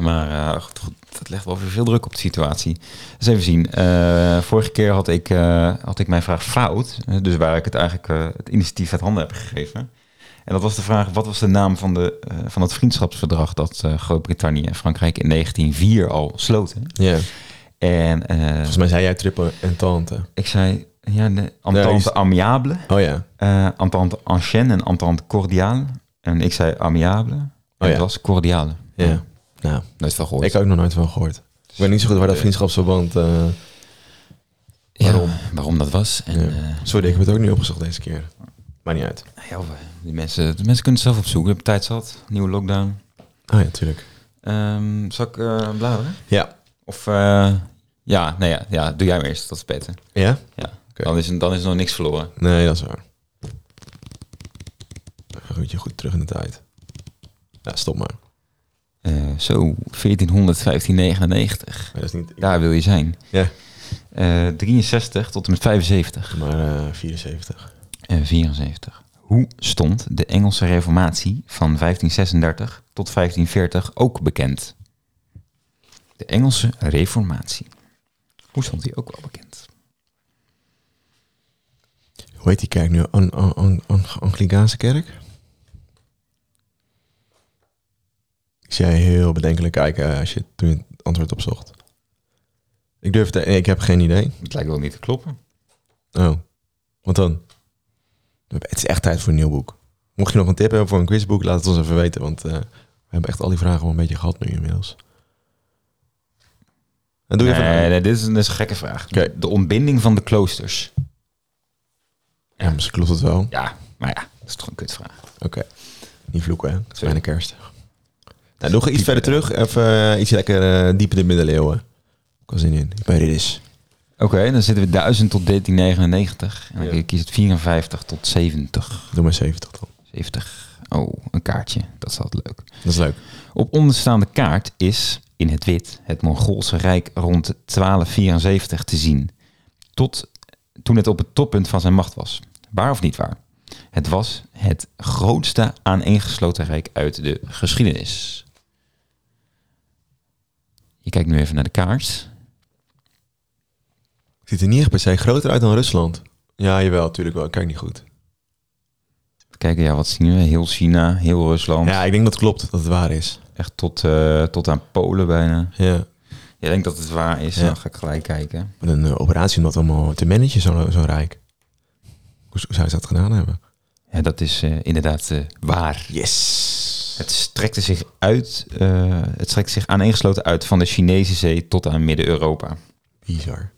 Maar eh, goed, goed, dat legt wel weer veel druk op de situatie. Dus even zien. Eh, vorige keer had ik, eh, had ik mijn vraag fout. Dus waar ik het eigenlijk het initiatief uit handen heb gegeven. En dat was de vraag, wat was de naam van, de, van het vriendschapsverdrag... dat Groot-Brittannië en Frankrijk in 1904 al sloten? Ja. En Volgens mij zei jij triple en tante. ik zei, ja, de Ja, Entente is- Amiable... Oh ja. eh Entente Ancienne en Entente Cordiale. En ik zei Amiable. En ja. het was Cordiale. Ja. Nou, Nooit van gehoord. ik heb ook nog nooit van gehoord. Ik weet niet zo goed waar dat vriendschapsverband... eh, Ja, waarom. waarom dat was. En, Ja. eh, sorry, ik heb het ook niet opgezocht deze keer. Maar niet uit. Ja, die mensen, de mensen kunnen het zelf opzoeken. We hebben tijd zat. Nieuwe lockdown. Oh ja, tuurlijk. Ehm zal ik bladeren? Ja. Of eh, ja, nee, ja, ja, doe jij maar eerst. Dat is beter. Ja? Ja. Dan, is, er- dan is nog niks verloren. Nee, dat is waar. Goed, je goed terug in de tijd. Ja, stop maar. Eh, zo, 1415, 99. Maar dat is niet... Daar wil je zijn. Ja. Eh, 63 tot en met 75 Maar eh 74. en 74. Hoe stond de Engelse reformatie van 1536 tot 1540 ook bekend? De Engelse reformatie. Hoe stond die ook wel bekend? Hoe heet die kerk nu? An, an, an, an- Anglicaanse kerk? Ik zie jij heel bedenkelijk kijken als je toen het antwoord opzocht. Ik durf het, ik heb geen idee. Het lijkt wel niet te kloppen. Oh, wat dan? Het is echt tijd voor een nieuw boek. Mocht je nog een tip hebben voor een quizboek, laat het ons even weten. Want eh, we hebben echt al die vragen wel een beetje gehad nu inmiddels. En doe je nee, even... nee, dit, is, dit is een gekke vraag. De ontbinding van de kloosters. Ja, misschien klopt het wel. Ja, maar ja, dat is toch een kutvraag. Oké. Niet vloeken, hè? Het is bijna kerst. Nou, nog iets verder terug. Even eh, iets lekker eh, diep in de middeleeuwen. Ik was zin in. Ik ben is. Oké, dan zitten we 1000 tot 1399. En dan Ja. kies het 54 tot 70. Doe maar 70 dan. 70. Oh, een kaartje. Dat is altijd leuk. Dat is leuk. Op onderstaande kaart is in het wit het Mongoolse Rijk rond 1274 te zien. Tot toen het op het toppunt van zijn macht was. Waar of niet waar? Het was het grootste aaneengesloten rijk uit de geschiedenis. Je kijkt nu even naar de kaart. Ziet er niet echt per se groter uit dan Rusland. Ja, jawel, natuurlijk wel. Ik Kijk niet goed. Kijken, ja, wat zien we? Heel China, heel Rusland. Ja, ik denk dat het klopt, dat het waar is. Echt tot, eh, tot aan Polen bijna. Ja. Jij denkt dat het waar is? Ja. Dan ga ik gelijk kijken. Met een eh, operatie om dat allemaal te managen, zo'n zo rijk. Hoe, zou ze dat gedaan hebben? Ja, dat is eh, inderdaad eh, waar. Yes. Het strekte zich uit, eh, het strekte zich aaneengesloten uit van de Chinese zee tot aan Midden-Europa. Bizar.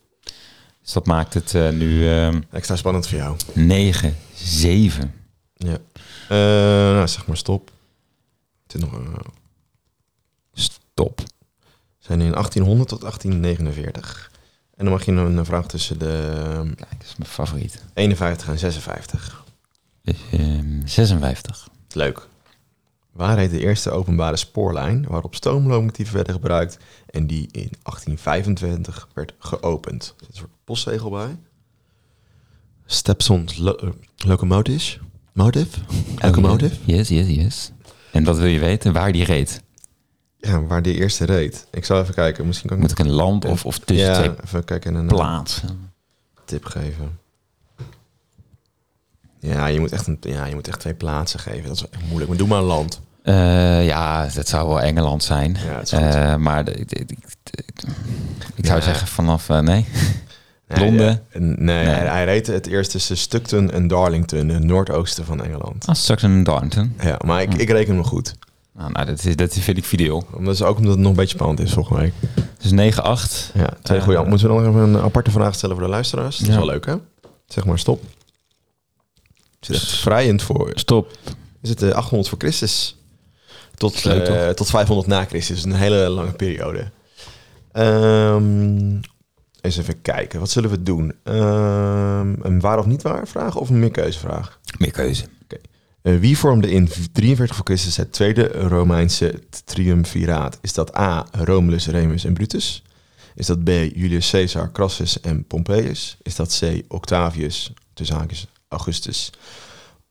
Dus dat maakt het nu eh, Extra spannend voor jou. 9, 7. Ja. Nou, zeg maar stop. Het is nog, eh, Stop. zijn in 1800 tot 1849. En dan mag je een vraag tussen de Kijk, dat is mijn favoriet. 51 en 56. Dus, ehm, 56. Leuk. Waar heet de eerste openbare spoorlijn waarop stoomlocomotieven werden gebruikt en die in 1825 werd geopend? Er zit een soort postzegel bij. Stepson's lo eh, Locomotives. Motive? Locomotive? Oh, yes, yes, yes. En wat wil je weten? Waar die reed? Ja, waar die eerste reed. Ik zal even kijken. Misschien kan ik Moet ik een land of, of tussen ja, twee even kijken en een eh, plaatsen? tip geven. Ja, je moet echt een, ja, je moet echt twee plaatsen geven. Dat is echt moeilijk. Maar doe maar een land. Eh, ja, dat zou wel Engeland zijn. Ja. Eh, maar ik zou Ja. zeggen vanaf, nee. Nee, Londen? nee, Nee. Hij, reed het eerst tussen Stockton en Darlington, in het noordoosten van Engeland. Ah, Stockton en Darlington. Ja, maar ik, ik reken hem goed. Nou, nou dat, is, dat vind ik video. Omdat is ook omdat het nog een beetje spannend is volgende week. Dus 9-8. Ja, twee Eh, goede. Moeten we nog even een aparte vraag stellen voor de luisteraars? Dat is Ja. wel leuk, hè? Zeg maar stop. Het zit echt vrijend voor. Stop. Is het eh, 800 voor Christus? Tot, leuk, eh, tot 500 na Christus. Een hele lange periode. Ehm, eens even kijken. Wat zullen we doen? Ehm, een waar of niet waar vraag of een meerkeuzevraag? Meer keuze. Eh, wie vormde in 43 voor Christus het tweede Romeinse triumviraat? Is dat A. Romulus, Remus en Brutus? Is dat B. Julius Caesar, Crassus en Pompeius? Is dat C. Octavius, tussen haakjes Augustus,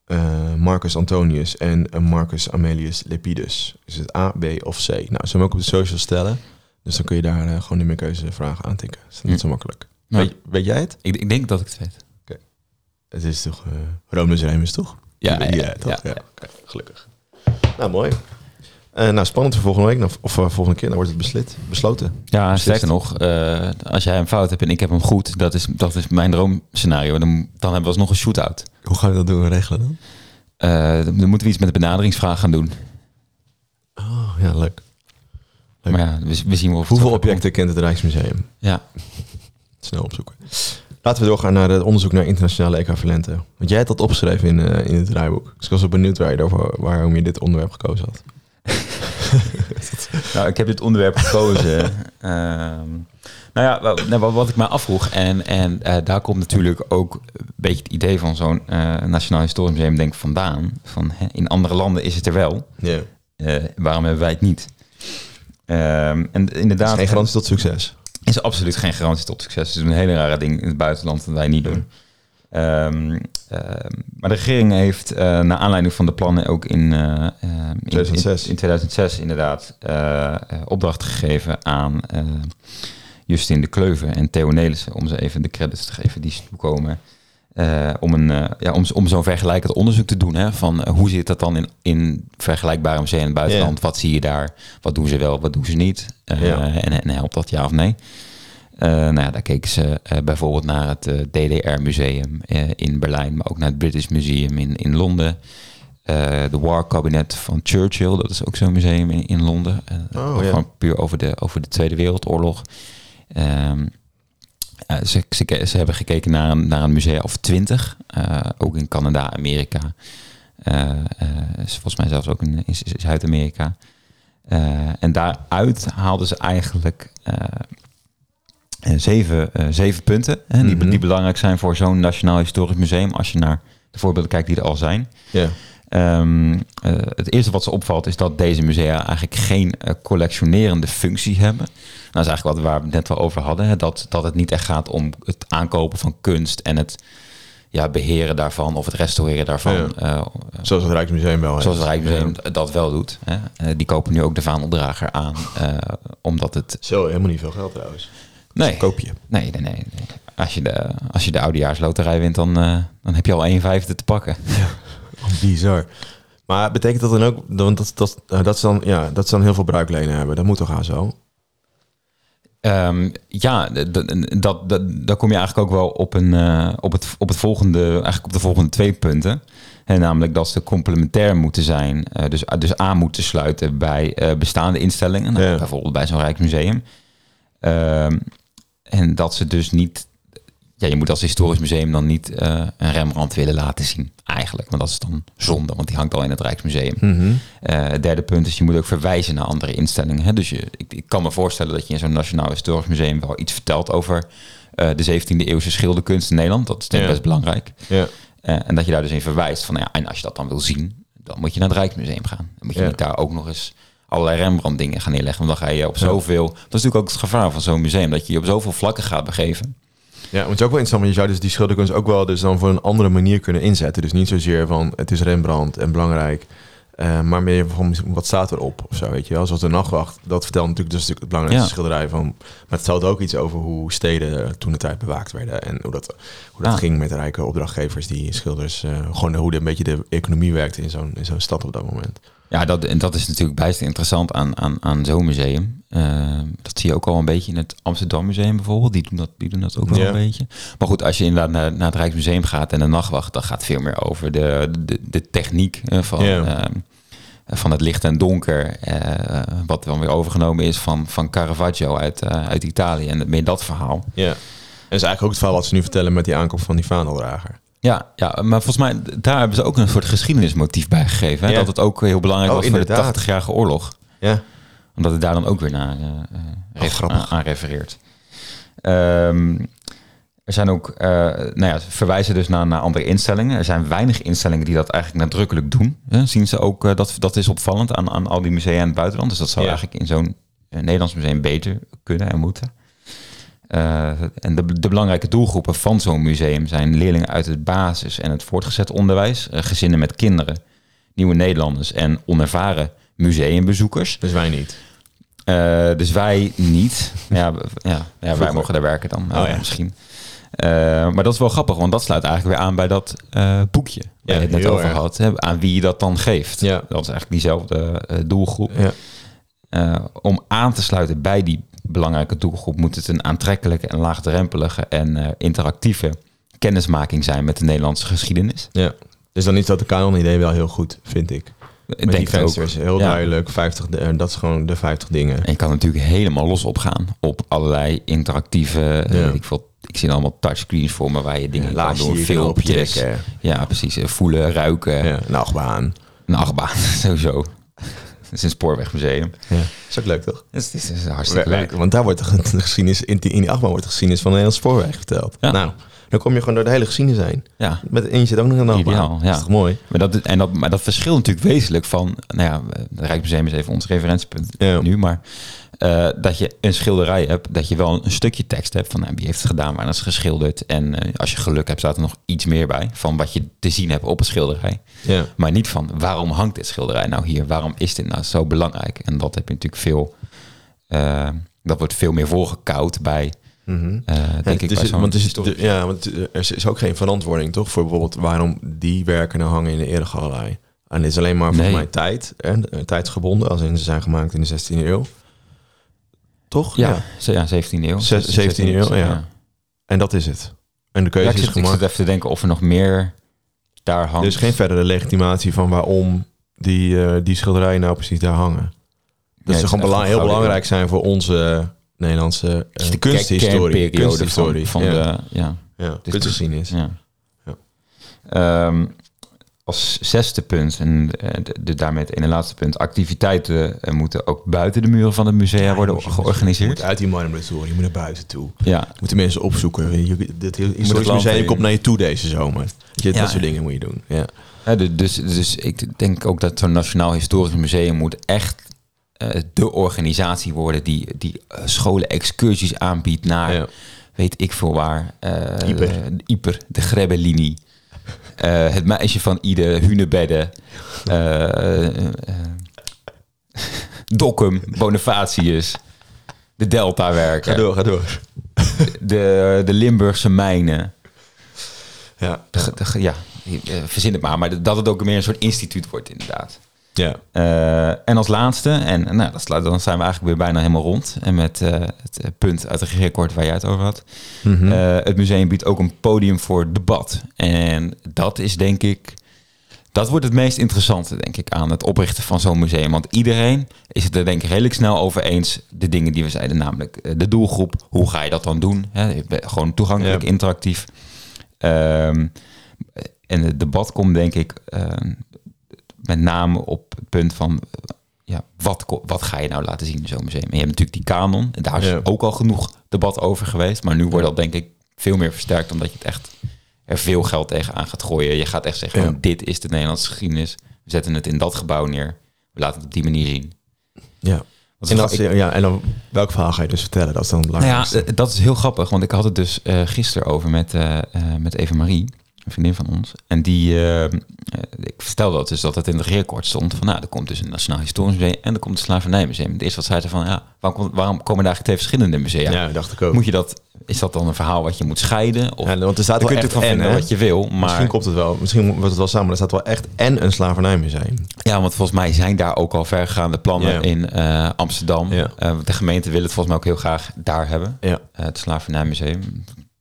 eh, Marcus Antonius en eh, Marcus Aemilius Lepidus? Is het A, B of C? Nou, we hem ook op de social stellen? Dus dan kun je daar eh, gewoon de meerkeuzevraag aantikken. Dat is niet Hm. zo makkelijk. Nou, Weet, weet jij het? ik, ik denk dat ik het weet. Het is toch eh, Romulus, Remus, toch? Ja, ja, ja, toch? ja. Gelukkig. Nou, mooi. Eh, nou, spannend voor volgende week. Of eh, volgende keer, dan wordt het beslit, besloten. Ja, Beslist. sterker nog, eh, als jij een fout hebt en ik heb hem goed, dat is, dat is mijn droomscenario. Dan, dan hebben we alsnog een shootout. Hoe gaan we dat doen regelen dan? Eh, dan moeten we iets met de benaderingsvraag gaan doen. Oh, ja, leuk. Leuk. Maar ja, we, we zien wel Hoeveel objecten kent het Rijksmuseum? Ja, (laughs) Snel opzoeken. Laten we doorgaan naar het onderzoek naar internationale equivalenten. Want jij had dat opgeschreven in, eh, in het draaiboek. Dus ik was wel benieuwd waar je over, waarom je dit onderwerp gekozen had. (laughs) nou, ik heb dit onderwerp gekozen. (laughs) Ehm, nou ja, nou, wat, ik me afvroeg, en, en eh, daar komt natuurlijk ook een beetje het idee van zo'n eh, Nationaal Historisch Museum denk ik vandaan. Van, hè, in andere landen is het er wel. Waarom hebben wij het niet? Ehm, en inderdaad, is geen garantie tot succes. Is absoluut geen garantie tot succes. Het is een hele rare ding in het buitenland dat wij niet doen. Ehm, ehm, maar de regering heeft, eh naar aanleiding van de plannen ook in, ehm, in, 2006. in, in 2006 inderdaad, eh, eh, opdracht gegeven aan Justin de Kleuven en Theo Nelissen, om ze even de credits te geven die ze toekomen. Eh, om, een, eh, ja, om, om zo'n vergelijkend onderzoek te doen. Hè, van eh, hoe zit dat dan in, in vergelijkbare musea in het buitenland? Wat zie je daar? Wat doen ze wel, wat doen ze niet? En, en helpt dat ja of nee? Nou ja, daar keken ze bijvoorbeeld naar het DDR-museum in Berlijn, maar ook naar het British Museum in, in Londen. De War Cabinet van Churchill, dat is ook zo'n museum in, in Londen. Oh. Gewoon puur over de, over de Tweede Wereldoorlog. Ehm, ze, ze, ze, hebben gekeken naar een, naar een museum of twintig, ook in Canada, Amerika. volgens mij zelfs ook in, in Zuid-Amerika. en daaruit haalden ze eigenlijk zeven, zeven punten hè, die, mm -hmm. die, belangrijk zijn voor zo'n Nationaal Historisch Museum. Als je naar de voorbeelden kijkt die er al zijn. Yeah. Um, uh, het eerste wat ze opvalt is dat deze musea eigenlijk geen collectionerende functie hebben. Nou, dat is eigenlijk wat waar we het net wel over hadden. Hè, dat, dat het niet echt gaat om het aankopen van kunst en het ja, beheren daarvan of het restaureren daarvan. Ja. zoals het Rijksmuseum wel. Zoals het Rijksmuseum ja. dat wel doet. Hè. die kopen nu ook de vaandeldrager aan, omdat het... Zo, helemaal niet veel geld trouwens. Nee. koop je. Nee, nee, nee. nee. Als, je de, als je de oudejaarsloterij wint, dan, dan heb je al 1 vijfde te pakken. Ja, bizar. Maar betekent dat dan ook, want dat, dat, dat, ze dan, ja, dat ze dan heel veel bruiklenen hebben? Dat moet toch aan zo? Um, ja, dat, dat, daar kom je eigenlijk ook wel op, een, uh, op, het, op, het volgende, eigenlijk op de volgende twee punten. En namelijk dat ze complementair moeten zijn, uh, dus, dus aan moeten sluiten bij uh, bestaande instellingen, nou, Ja. bijvoorbeeld bij zo'n Rijksmuseum. Um, en dat ze dus niet. Ja, je moet als historisch museum dan niet uh, een Rembrandt willen laten zien, eigenlijk. Want dat is dan zonde, want die hangt al in het Rijksmuseum. Mm -hmm. uh, het derde punt is, je moet ook verwijzen naar andere instellingen. Hè? Dus je, ik, ik, kan me voorstellen dat je in zo'n Nationaal Historisch Museum wel iets vertelt over uh, de 17e eeuwse schilderkunst in Nederland. Dat is denk ik Ja. best belangrijk. Ja. en dat je daar dus in verwijst van, nou ja, en als je dat dan wil zien, dan moet je naar het Rijksmuseum gaan. Dan moet je Ja. niet daar ook nog eens allerlei Rembrandt dingen gaan neerleggen. Want dan ga je op zoveel... Dat is natuurlijk ook het gevaar van zo'n museum. Dat je je op zoveel vlakken gaat begeven. Ja, want het is ook wel interessant, want je zou dus die schilderkunst ook wel dus dan voor een andere manier kunnen inzetten. Dus niet zozeer van het is Rembrandt en belangrijk, uh, maar meer van wat staat erop of zo, weet je wel. Zoals de nachtwacht, dat vertelt natuurlijk, dus het belangrijkste Ja. schilderij van. Maar het vertelt ook iets over hoe steden toen de tijd bewaakt werden en hoe dat, hoe dat Ah. ging met rijke opdrachtgevers, die schilders, uh, gewoon hoe de, een beetje de economie werkte in zo'n in zo'n stad op dat moment. Ja, dat, en dat is natuurlijk bijst interessant aan, aan, aan zo'n museum. Uh, dat zie je ook al een beetje in het Amsterdam Museum bijvoorbeeld. Die doen dat, die doen dat ook wel Ja. een beetje. Maar goed, als je inderdaad naar, naar het Rijksmuseum gaat en de nachtwacht... dan gaat veel meer over de, de, de techniek uh, van, Ja. uh, van het licht en donker. eh, wat dan weer overgenomen is van, van Caravaggio uit, eh, uit Italië. En meer dat verhaal. Ja. En dat is eigenlijk ook het verhaal wat ze nu vertellen met die aankoop van die vaandeldrager. Ja, ja, maar volgens mij, daar hebben ze ook een soort geschiedenismotief bij gegeven. Hè? Ja. Dat het ook heel belangrijk Oh, was voor de inderdaad. 80-jarige oorlog. Ja. Omdat het daar dan ook weer naar uh, Oh, grappig. aan, refereert. Ehm, er zijn ook, uh, nou ja, ze verwijzen dus naar, naar andere instellingen. Er zijn weinig instellingen die dat eigenlijk nadrukkelijk doen. Hè? Zien ze ook, uh, dat, dat is opvallend aan, aan al die musea in het buitenland. Dus dat zou Ja. eigenlijk in zo'n Nederlands museum beter kunnen en moeten. Uh, en de, de, belangrijke doelgroepen van zo'n museum zijn leerlingen uit het basis- en het voortgezet onderwijs, uh, gezinnen met kinderen, nieuwe Nederlanders en onervaren museumbezoekers. Dus wij niet. Uh, dus wij niet. (laughs) Ja, ja, ja wij mogen daar werken dan, Oh, ja. misschien. Uh, maar dat is wel grappig, want dat sluit eigenlijk weer aan bij dat uh, boekje waar je het net over erg. had. Hè, aan wie je dat dan geeft. Dat is eigenlijk diezelfde doelgroep. Ja. Om aan te sluiten bij die belangrijke doelgroep moet het een aantrekkelijke en laagdrempelige en uh, interactieve kennismaking zijn met de Nederlandse geschiedenis. Ja. Dus dan is dat de kanon-idee wel heel goed, vind ik. Met denk die vensters, heel Ja. duidelijk. 50, de- en dat is gewoon de 50 dingen. En je kan natuurlijk helemaal los opgaan op allerlei interactieve, eh, Ja. weet ik veel. Ik zie allemaal touchscreens voor me waar je dingen Laagje doen, filmpjes. Ja, precies. eh, Voelen, ruiken, Ja, een achtbaan. een achtbaan, (laughs) sowieso. Het is een spoorwegmuseum. Ja. Is ook leuk, toch? Het is, het is hartstikke Leuk, leuk. Want daar wordt de de geschiedenis, in die, in die achtbaan wordt de geschiedenis van de Nederlandse spoorweg verteld. Ja. Nou, dan kom je gewoon door de hele geschiedenis heen. Ja, Met, en je zit ook nog in een achtbaan. Ideaal, ja. Dat is toch mooi? maar dat, en dat, maar dat verschilt natuurlijk wezenlijk van... Nou ja, het Rijksmuseum is even ons referentiepunt Ja. nu, maar... eh, dat je een schilderij hebt, dat je wel een stukje tekst hebt van nou, wie heeft het gedaan, waar is het geschilderd. En eh, als je geluk hebt, staat er nog iets meer bij van wat je te zien hebt op een schilderij. Ja. Maar niet van waarom hangt dit schilderij nou hier? Waarom is dit nou zo belangrijk? En dat heb je natuurlijk veel. eh, dat wordt veel meer voorgekoud bij. Mhm. denk Ja, ik dus, want, dus, ja, want er is ook geen verantwoording, toch? Voor bijvoorbeeld waarom die werken nou hangen in de eregalerij. En dit is alleen maar voor Nee. mij tijd, hè, tijdsgebonden, als in ze zijn gemaakt in de 16e eeuw. Toch? Ja, ja 17e eeuw. Zes- 17e eeuw, ja. En dat is het. En de Ja, keuze is zit, ik gemaakt. zit even te denken of er nog meer daar hangt. Er is geen verdere legitimatie van waarom die, eh, die schilderijen nou precies daar hangen. Dat ze gewoon heel belangrijk zijn voor onze Nederlandse de kunsthistorie. Kunsthistorie. van, van ja. de... Ja, ja, dus- kunstgeschiedenis. ja. Ja. Als zesde punt, en eh, de, de, daarmee het ene laatste punt... activiteiten eh, moeten ook buiten de muren van het museum Ja, worden je moet- Je georganiseerd. moet uit die marmelator, je moet naar buiten toe. Ja, Je moet de mensen opzoeken. Je, dit historisch museum komt naar je toe deze zomer. Je, Ja. Dat soort dingen moet je doen. Ja. Ja, du- dus, dus ik denk ook dat zo'n Nationaal Historisch Museum moet echt eh, de organisatie worden die, die scholen excursies aanbiedt naar weet ik veel waar. Ieper. de Ieper, de Grebbelinie. Eh, het meisje van Ide, Hunebedde. eh, eh, Dokkum, Bonifatius. De Delta-werken. Ga door, ga door. De, de Limburgse mijnen. Ja. De, de ja, verzin het maar. Maar dat het ook meer een soort instituut wordt inderdaad. Ja. Eh, en als laatste, en nou, dan zijn we eigenlijk weer bijna helemaal rond. En met eh, het eh, punt uit het regeerakkoord waar jij het over had. Mhm. Het museum biedt ook een podium voor debat. En dat is denk ik... Dat wordt het meest interessante, denk ik, aan het oprichten van zo'n museum. Want iedereen is het er denk ik redelijk snel over eens. De dingen die we zeiden, namelijk de doelgroep. Hoe ga je dat dan doen? Gewoon toegankelijk, Ja. interactief. Ehm, en het debat komt denk ik ehm, met name op het punt van... ja, wat, wat ga je nou laten zien in zo'n museum? En je hebt natuurlijk die kanon. En daar is Ja. ook al genoeg debat over geweest. Maar nu wordt dat denk ik veel meer versterkt... omdat je het echt er veel geld tegenaan gaat gooien. Je gaat echt zeggen, Ja. van, dit is de Nederlandse geschiedenis. We zetten het in dat gebouw neer. We laten het op die manier zien. ja. En, dat, ik- ja, en dan, welk verhaal ga je dus vertellen? Dat is dan nou ja, eh, dat is heel grappig. Want ik had het dus eh gisteren over met, eh, eh, met Eva Marie. Een vriendin van ons. En die, eh, eh, ik vertelde dat dus dat het in het regeerakkoord stond. Van nou, er komt dus een Nationaal Historisch Museum en er komt een Slavernijmuseum. Het eerste wat zei ze van, ja, waarom, waarom komen eigenlijk twee verschillende musea? ja, dacht ik ook. Moet je dat, is dat dan een verhaal wat je moet scheiden? Of, ja, want er staat daar wel echt van en, vinden wat je wil. Maar Misschien komt het wel. Misschien wordt het wel samen. Er staat wel echt en een slavernijmuseum. Ja, want volgens mij zijn daar ook al vergaande plannen Ja. in eh, Amsterdam. Ja. Eh, de gemeente wil het volgens mij ook heel graag daar hebben. Ja. Het Slavernijmuseum,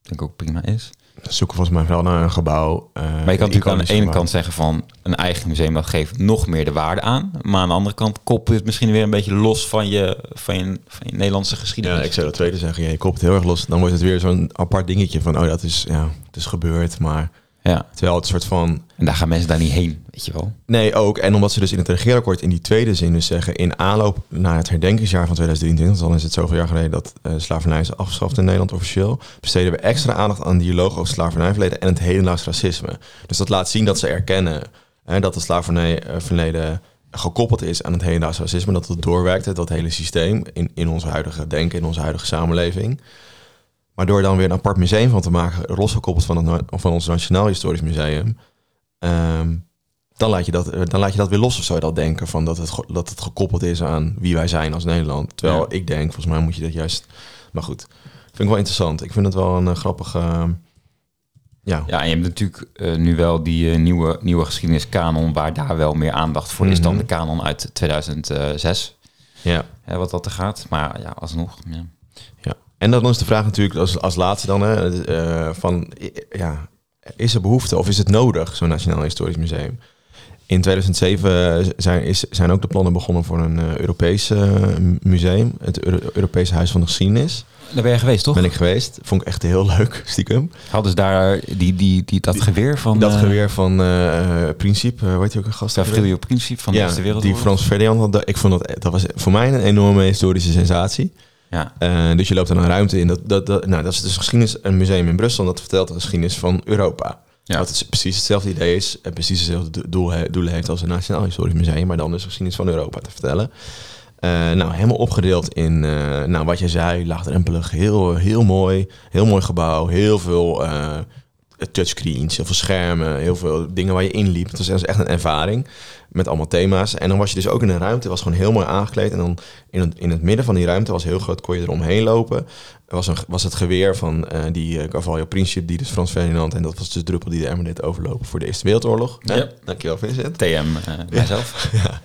denk ik ook prima is. Zoeken volgens mij wel naar een gebouw. eh, Maar je kan natuurlijk aan de ene gebouw. kant zeggen van een eigen museum, dat geeft nog meer de waarde aan. Maar aan de andere kant koppelt je het misschien weer een beetje los van je, van je, van je Nederlandse geschiedenis. Ja, ik zou dat tweede zeggen. Ja, je kopt het heel erg los. Dan wordt het weer zo'n apart dingetje van... oh, dat is, ja, het is gebeurd. Maar Ja, terwijl het soort van... en daar gaan mensen daar niet heen, weet je wel. Nee, ook. En omdat ze dus in het regeerakkoord in die tweede zin dus zeggen... in aanloop naar het herdenkingsjaar van 2023... dan is het zoveel jaar geleden dat eh, slavernij is afgeschaft in Nederland officieel... besteden we extra aandacht aan dialoog over slavernijverleden... en het hedendaags racisme. Dus dat laat zien dat ze erkennen... Hè, dat het slavernijverleden gekoppeld is aan het hedendaags racisme... dat het doorwerkt, dat hele systeem... in, in ons huidige denken, in onze huidige samenleving... Maar door dan weer een apart museum van te maken... losgekoppeld van, het, van ons Nationaal Historisch Museum... ehm, dan laat, je dat, eh, dan laat je dat weer los of zou je dat denken van dat het, dat het gekoppeld is aan wie wij zijn als Nederland. Terwijl Ja. ik denk, volgens mij moet je dat juist. Maar goed, vind ik wel interessant. Ik vind het wel een eh, grappige. eh, ja. Ja, en je hebt natuurlijk eh, nu wel die nieuwe, nieuwe geschiedeniskanon... waar daar wel meer aandacht voor is dan Mhm. de kanon uit 2006. ja. Hè, wat dat er gaat. Maar ja, alsnog. Ja. Ja. En dan is de vraag natuurlijk als, als laatste dan hè, eh, van ja, is er behoefte of is het nodig zo'n Nationaal Historisch Museum? In 2007 zijn, is, zijn ook de plannen begonnen voor een eh, Europees eh, museum, het Euro- Europese Huis van de Geschiedenis. Daar ben je geweest, toch? Ben ik geweest, vond ik echt heel leuk, (laughs) stiekem. Hadden ze daar die, die, die, dat geweer van... dat eh, geweer van eh eh, Principe, uh, weet je ook een gast? Gavrilo Principe van de ja, Eerste Wereldoorlog. die Frans Ferdinand had. Ik vond dat, dat was voor mij een enorme historische sensatie. Ja, Eh, dus je loopt dan een ruimte in. Dat, dat, dat, nou, dat is dus geschiedenis, een museum in Brussel. Dat vertelt de geschiedenis van Europa. Ja. Wat het precies hetzelfde idee is. En precies hetzelfde do- doel, doelen heeft als een Nationaal Historisch Museum. Maar dan dus geschiedenis van Europa te vertellen. Eh, nou, helemaal opgedeeld in, eh, nou, wat je zei, laagdrempelig. Heel, heel mooi. Heel mooi gebouw. Heel veel touchscreens, heel veel schermen. Heel veel dingen waar je in liep. Het was echt een ervaring met allemaal thema's. En dan was je dus ook in een ruimte, was gewoon heel mooi aangekleed. En dan in het, in het midden van die ruimte was heel groot, kon je eromheen lopen. Er was, een, was het geweer van eh, die uh, Carvalho Principe, die dus Frans Ferdinand. En dat was dus de druppel die de emmer deed overlopen voor de Eerste Wereldoorlog. Ja. Ja. Dankjewel Vincent. TM, eh mijzelf. (laughs) ja.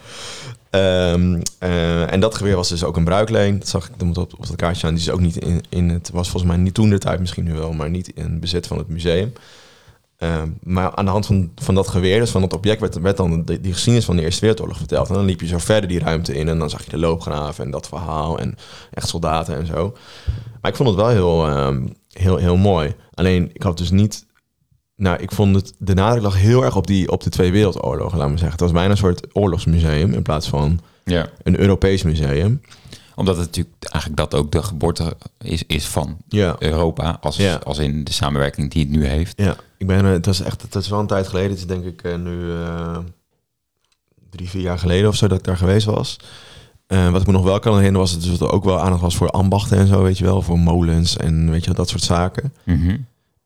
Ehm, eh, en dat geweer was dus ook een bruikleen. Dat zag ik op, op het kaartje staan. Die is ook niet in, in het... Was volgens mij niet toen de tijd, misschien nu wel... maar niet in bezit van het museum. Ehm, maar aan de hand van, van dat geweer, dus van dat object, werd, werd dan de, die geschiedenis van de Eerste Wereldoorlog verteld. En dan liep je zo verder die ruimte in en dan zag je de loopgraven en dat verhaal en echt soldaten en zo. Maar ik vond het wel heel, ehm, heel, heel mooi. Alleen, ik had dus niet... Nou, ik vond het... De nadruk lag heel erg op, die, op de Twee Wereldoorlogen, laat me zeggen. Het was bijna een soort oorlogsmuseum in plaats van Ja. een Europees museum. Omdat het natuurlijk eigenlijk dat ook de geboorte is, is van Ja. Europa. Als, Ja. als in de samenwerking die het nu heeft. Ja, ik ben, eh, het was echt, het is wel een tijd geleden. Het is denk ik eh, nu eh, drie, vier jaar geleden of zo dat ik daar geweest was. Eh, wat ik me nog wel kan herinneren was het dat er ook wel aandacht was voor ambachten en zo, weet je wel. Voor molens en weet je wel, dat soort zaken. Mhm.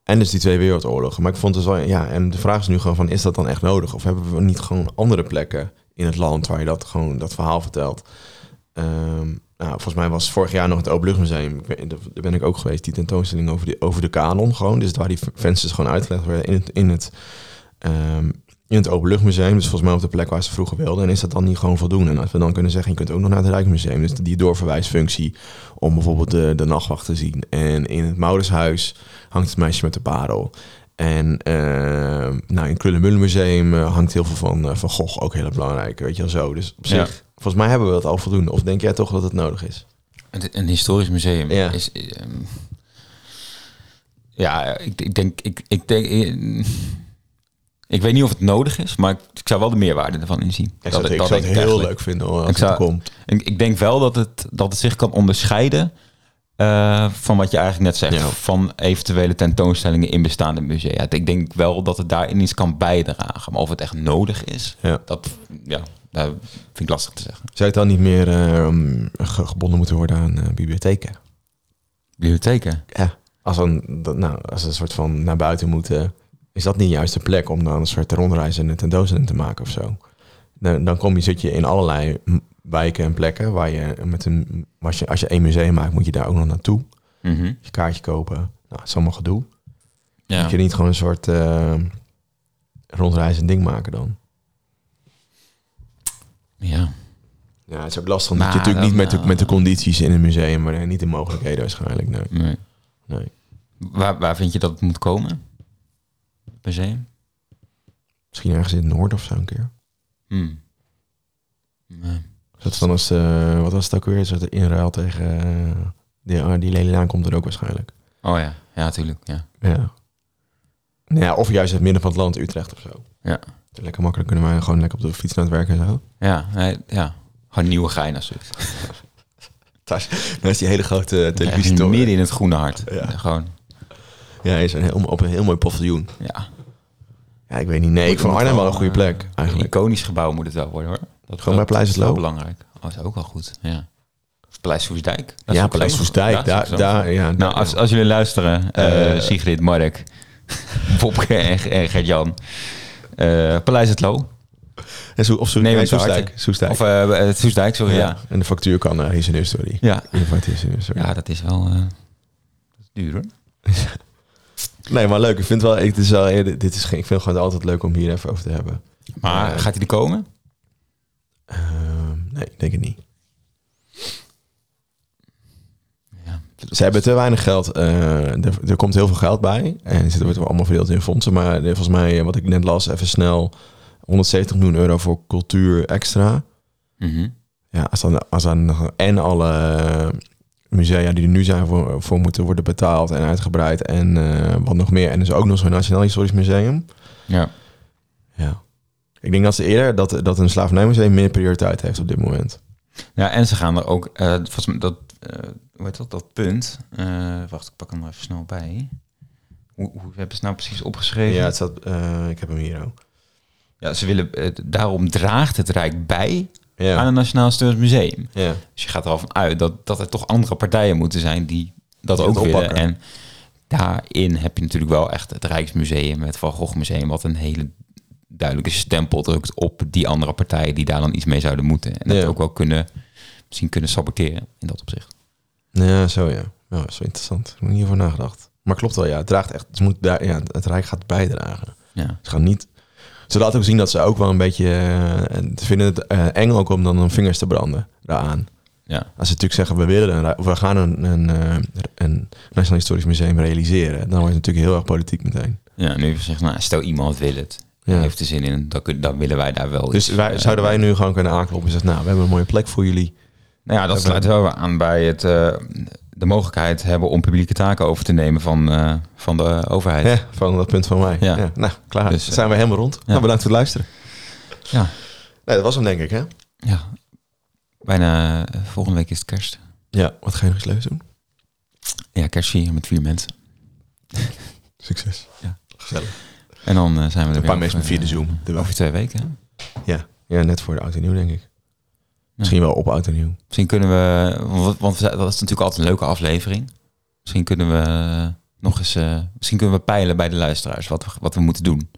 En dus die twee wereldoorlogen. Maar ik vond het wel, ja, en de vraag is nu gewoon van, is dat dan echt nodig? Of hebben we niet gewoon andere plekken in het land waar je dat gewoon, dat verhaal vertelt? Ehm, nou, volgens mij was vorig jaar nog het Openluchtmuseum. Daar ben ik ook geweest, die tentoonstelling over, die, over de kanon gewoon. Dus waar die vensters gewoon uitgelegd werden in het, in het, ehm, in het Openluchtmuseum. Dus volgens mij op de plek waar ze vroeger wilden. En is dat dan niet gewoon voldoende? En als we dan kunnen zeggen, je kunt ook nog naar het Rijksmuseum. Dus die doorverwijsfunctie om bijvoorbeeld de, de nachtwacht te zien. En in het Moudershuis hangt het meisje met de parel. En eh, nou, in het Krullenmullenmuseum eh, hangt heel veel van, eh, van Gogh, ook heel belangrijk. Weet je wel zo. Dus op Ja. zich, volgens mij hebben we dat al voldoende. Of denk jij toch dat het nodig is? Het- Een historisch museum Ja. is. ehm, ja, ik, ik denk. Ik, ik, denk eh, ik weet niet of het nodig is, maar ik, ik zou wel de meerwaarde ervan inzien. Ik zou het, ik dat zou het heel eigenlijk. leuk vinden hoor, als Ik het zou- komt. Ik, ik denk wel dat het, dat het zich kan onderscheiden eh, van wat je eigenlijk net zegt. Ja. Van eventuele tentoonstellingen in bestaande musea. Ik denk wel dat het daarin iets kan bijdragen. Maar of het echt nodig is, Ja. dat ja, dat vind ik lastig te zeggen. Zou het dan niet meer eh, ge- gebonden moeten worden aan eh, bibliotheken? Bibliotheken. Ja. Als, een, nou, als een soort van naar buiten moeten, is dat niet juist de plek om dan een soort rondreis en een tentoonstelling te maken of zo? Dan, dan kom je, zit je in allerlei wijken en plekken waar je met een, als je, als je één museum maakt, moet je daar ook nog naartoe. Mhm. Je kaartje kopen. Nou, het is allemaal gedoe. Ja. Moet je niet gewoon een soort eh rondreis en ding maken dan? ja. Ja, het is ook lastig. Maar je natuurlijk niet met de, eh, met de condities in een museum, maar niet de mogelijkheden waarschijnlijk. Nee. Nee. nee. Waar, waar vind je dat het moet komen? Museum? Misschien ergens in het noorden of zo een keer. Hmm. Nee. Dat is dan als, eh, wat was het ook weer? Is dat de inruil tegen eh, die, ah, die Leliaan komt er ook waarschijnlijk. Oh ja, ja, natuurlijk. Ja. Ja. Nou ja, of juist in het midden van het land, Utrecht of zo. Ja. Lekker makkelijk kunnen wij gewoon lekker op de fiets naar het werk en zo. Ja, nee, ja. Gewoon nieuwe gein als zoiets. (laughs) Daar is, die hele grote Echt televisietoren. midden in het groene hart. Ja. Gewoon, Ja, is een heel, op een heel mooi paviljoen. ja. Ja, ik weet niet. Nee, ik vond Arnhem wel een goede plek Een eigenlijk. iconisch gebouw moet het wel worden hoor. Dat, Gewoon bij dat Paleis is wel het Loo? belangrijk. Oh, dat is ook wel goed. Ja. Of. Dat is Ja, ook Paleis zo. Soestdijk. Daar, ook zo. daar, ja, Nou, als, als jullie luisteren, eh Eh. Sigrid, Mark, Bobke (laughs) en, en Gert-Jan. eh, Paleis het Loo. En Soe- of Soe- Nee, nee, met Soestdijk. harte. Soestdijk. Of eh eh, Soesdijk, sorry. Ja. ja. En de factuur kan naar Ingenieur Story. Ja. Invite ja, dat is wel eh, dat is duur hoor. (laughs) Nee, maar leuk. Ik vind wel, het is wel, dit is, geen- ik vind het gewoon altijd leuk om hier even over te hebben. Maar Eh, gaat hij er komen? Ehm, nee, ik denk het niet. Ja. Ze hebben te weinig geld. eh, er, er komt heel veel geld bij. En het wordt allemaal verdeeld in fondsen. Maar eh, volgens mij, eh, wat ik net las, even snel... 170 miljoen euro voor cultuur extra. Mhm. Ja, als dan, als dan en alle eh, musea die er nu zijn voor, voor moeten worden betaald en uitgebreid. En eh, wat nog meer. En dus ook nog zo'n Nationaal Historisch Museum. Ja. Ja. Ik denk dat ze eerder dat, dat een slavernijmuseum meer prioriteit heeft op dit moment. ja, en ze gaan er ook, eh volgens mij dat, eh hoe heet dat, dat punt. wacht, ik pak hem er even snel bij. Hoe, hoe hebben ze nou precies opgeschreven? Ja, het staat, ik heb hem hier ook. Ja, ze willen, daarom draagt het Rijk bij aan Ja, een Nationaal Historisch Museum. ja. Dus je gaat er al van uit dat, dat er toch andere partijen moeten zijn die dat Die ook het willen. oppakken. En daarin heb je natuurlijk wel echt het Rijksmuseum, het Van Gogh Museum, wat een hele duidelijke stempel drukt op die andere partijen die daar dan iets mee zouden moeten. En dat Ja. ook wel kunnen, misschien kunnen saboteren in dat opzicht. ja, zo ja. Is wel interessant. Ik heb er niet over nagedacht. Maar klopt wel, ja. Het draagt echt, het, moet daar, ja, het Rijk gaat bijdragen. Ja. Ze gaan niet, Ze laten ook zien dat ze ook wel een beetje... ze vinden het eh, eng ook om dan hun vingers te branden daaraan. Ja. Als ze natuurlijk zeggen, we willen een, of we gaan een, een, eh, een Nationaal Historisch Museum realiseren. Dan wordt het natuurlijk heel erg politiek meteen. Ja, nu zegt nou, stel iemand wil het. Ja. Heeft er zin in, dan, kun- dan willen wij daar wel Dus iets, wij, zouden wij nu gewoon kunnen aankloppen en zeggen, nou, we hebben een mooie plek voor jullie. Nou ja, dat sluit wel aan bij het, de mogelijkheid hebben om publieke taken over te nemen van, eh, van de overheid. Ja, van dat punt van mij. Ja. Ja. Nou, klaar. Dus, zijn we helemaal rond. Nou, bedankt voor het luisteren. Ja. Nee, dat was hem denk ik, hè? ja. Bijna eh, volgende week is het kerst. Ja, wat ga je nog eens leuks doen? Ja, kerstvieren met vier mensen. (laughs) Succes. Ja. Gezellig. En dan eh, zijn we er Een paar mensen over, via de eh, Zoom. Over twee weken. hè? Ja. ja, net voor de oud en nieuw, denk ik. Misschien wel op oud en nieuw. Misschien kunnen we, want, dat is natuurlijk altijd een leuke aflevering. Misschien kunnen we nog eens, eh, misschien kunnen we peilen bij de luisteraars wat we, wat we moeten doen.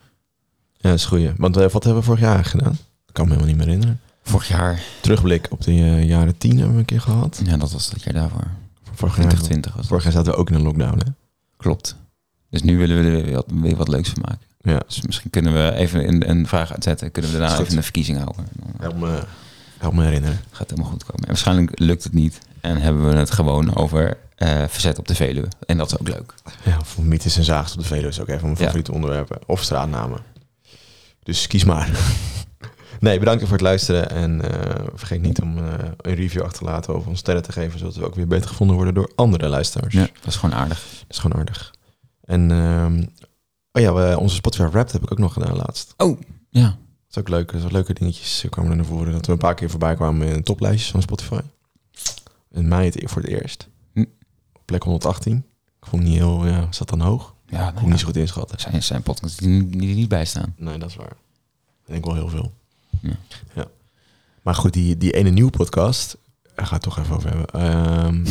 Ja, dat is goed. Want eh, wat hebben we vorig jaar gedaan? Ik kan me helemaal niet meer herinneren. Vorig jaar, Terugblik op de eh, jaren tien hebben we een keer gehad. ja, dat was dat jaar daarvoor. Vorig jaar, 2020 was vorig jaar zaten we ook in een lockdown, hè? Klopt. Dus nu willen we er weer wat, weer wat leuks van maken. Ja. Dus misschien kunnen we even een, een vraag uitzetten. Kunnen we daarna even een verkiezing houden. Help me, help me herinneren. gaat helemaal goed komen. En waarschijnlijk lukt het niet. En hebben we het gewoon over eh, verzet op de Veluwe. En dat is ook leuk. Ja, voor mythes en zaagst op de Veluwe is ook even mijn Ja. favoriete onderwerpen. Of straatnamen. Dus kies maar. (laughs) nee, bedankt voor het luisteren. En eh, vergeet niet om eh, een review achter te laten of ons sterren te geven, zodat we ook weer beter gevonden worden door andere luisteraars. Ja, dat is gewoon aardig. Dat is gewoon aardig. En ehm, oh ja, we, onze Spotify Wrapped heb ik ook nog gedaan laatst. Oh, ja. Dat is ook leuk. Dat leuke dingetjes kwamen er naar voren. Dat we een paar keer voorbij kwamen in toplijstjes van Spotify. In mei het, voor het eerst. Hm. Op plek 118. Ik vond het niet heel, ja, zat dan hoog? Ja, Ik nou kon ja. niet zo goed inschatten. zijn, zijn podcasts die, niet- die niet bij staan. Nee, dat is waar. Ik denk wel heel veel. Ja. Ja. Maar goed, die, die ene nieuwe podcast, daar gaat het toch even over hebben. Ehm,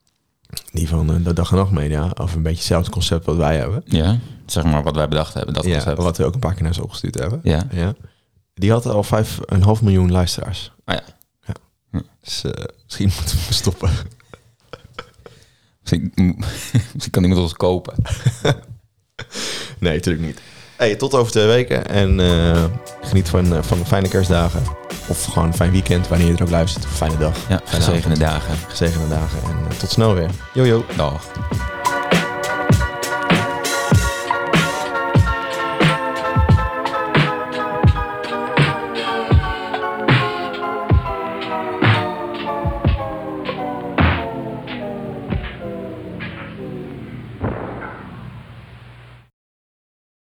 (laughs) die van eh, de Dag en Nacht Media, over een beetje hetzelfde concept wat wij hebben. Ja, zeg maar wat wij bedacht hebben. Dat ja, concept. wat we ook een paar keer naar ze opgestuurd hebben. Ja. Ja. Die had al vijf, een half miljoen luisteraars. Ah ja. ja. Hm. Dus eh, misschien moeten we stoppen. (laughs) Misschien, (laughs) misschien kan iemand ons kopen. (laughs) Nee, natuurlijk niet. Hey, tot over twee weken. En eh, geniet van, eh, van de fijne kerstdagen. Of gewoon een fijn weekend, wanneer je er ook luistert. Fijne dag. Ja, Fijne gezegende avond. dagen. Gezegende dagen. En tot snel weer. Yo. Dag.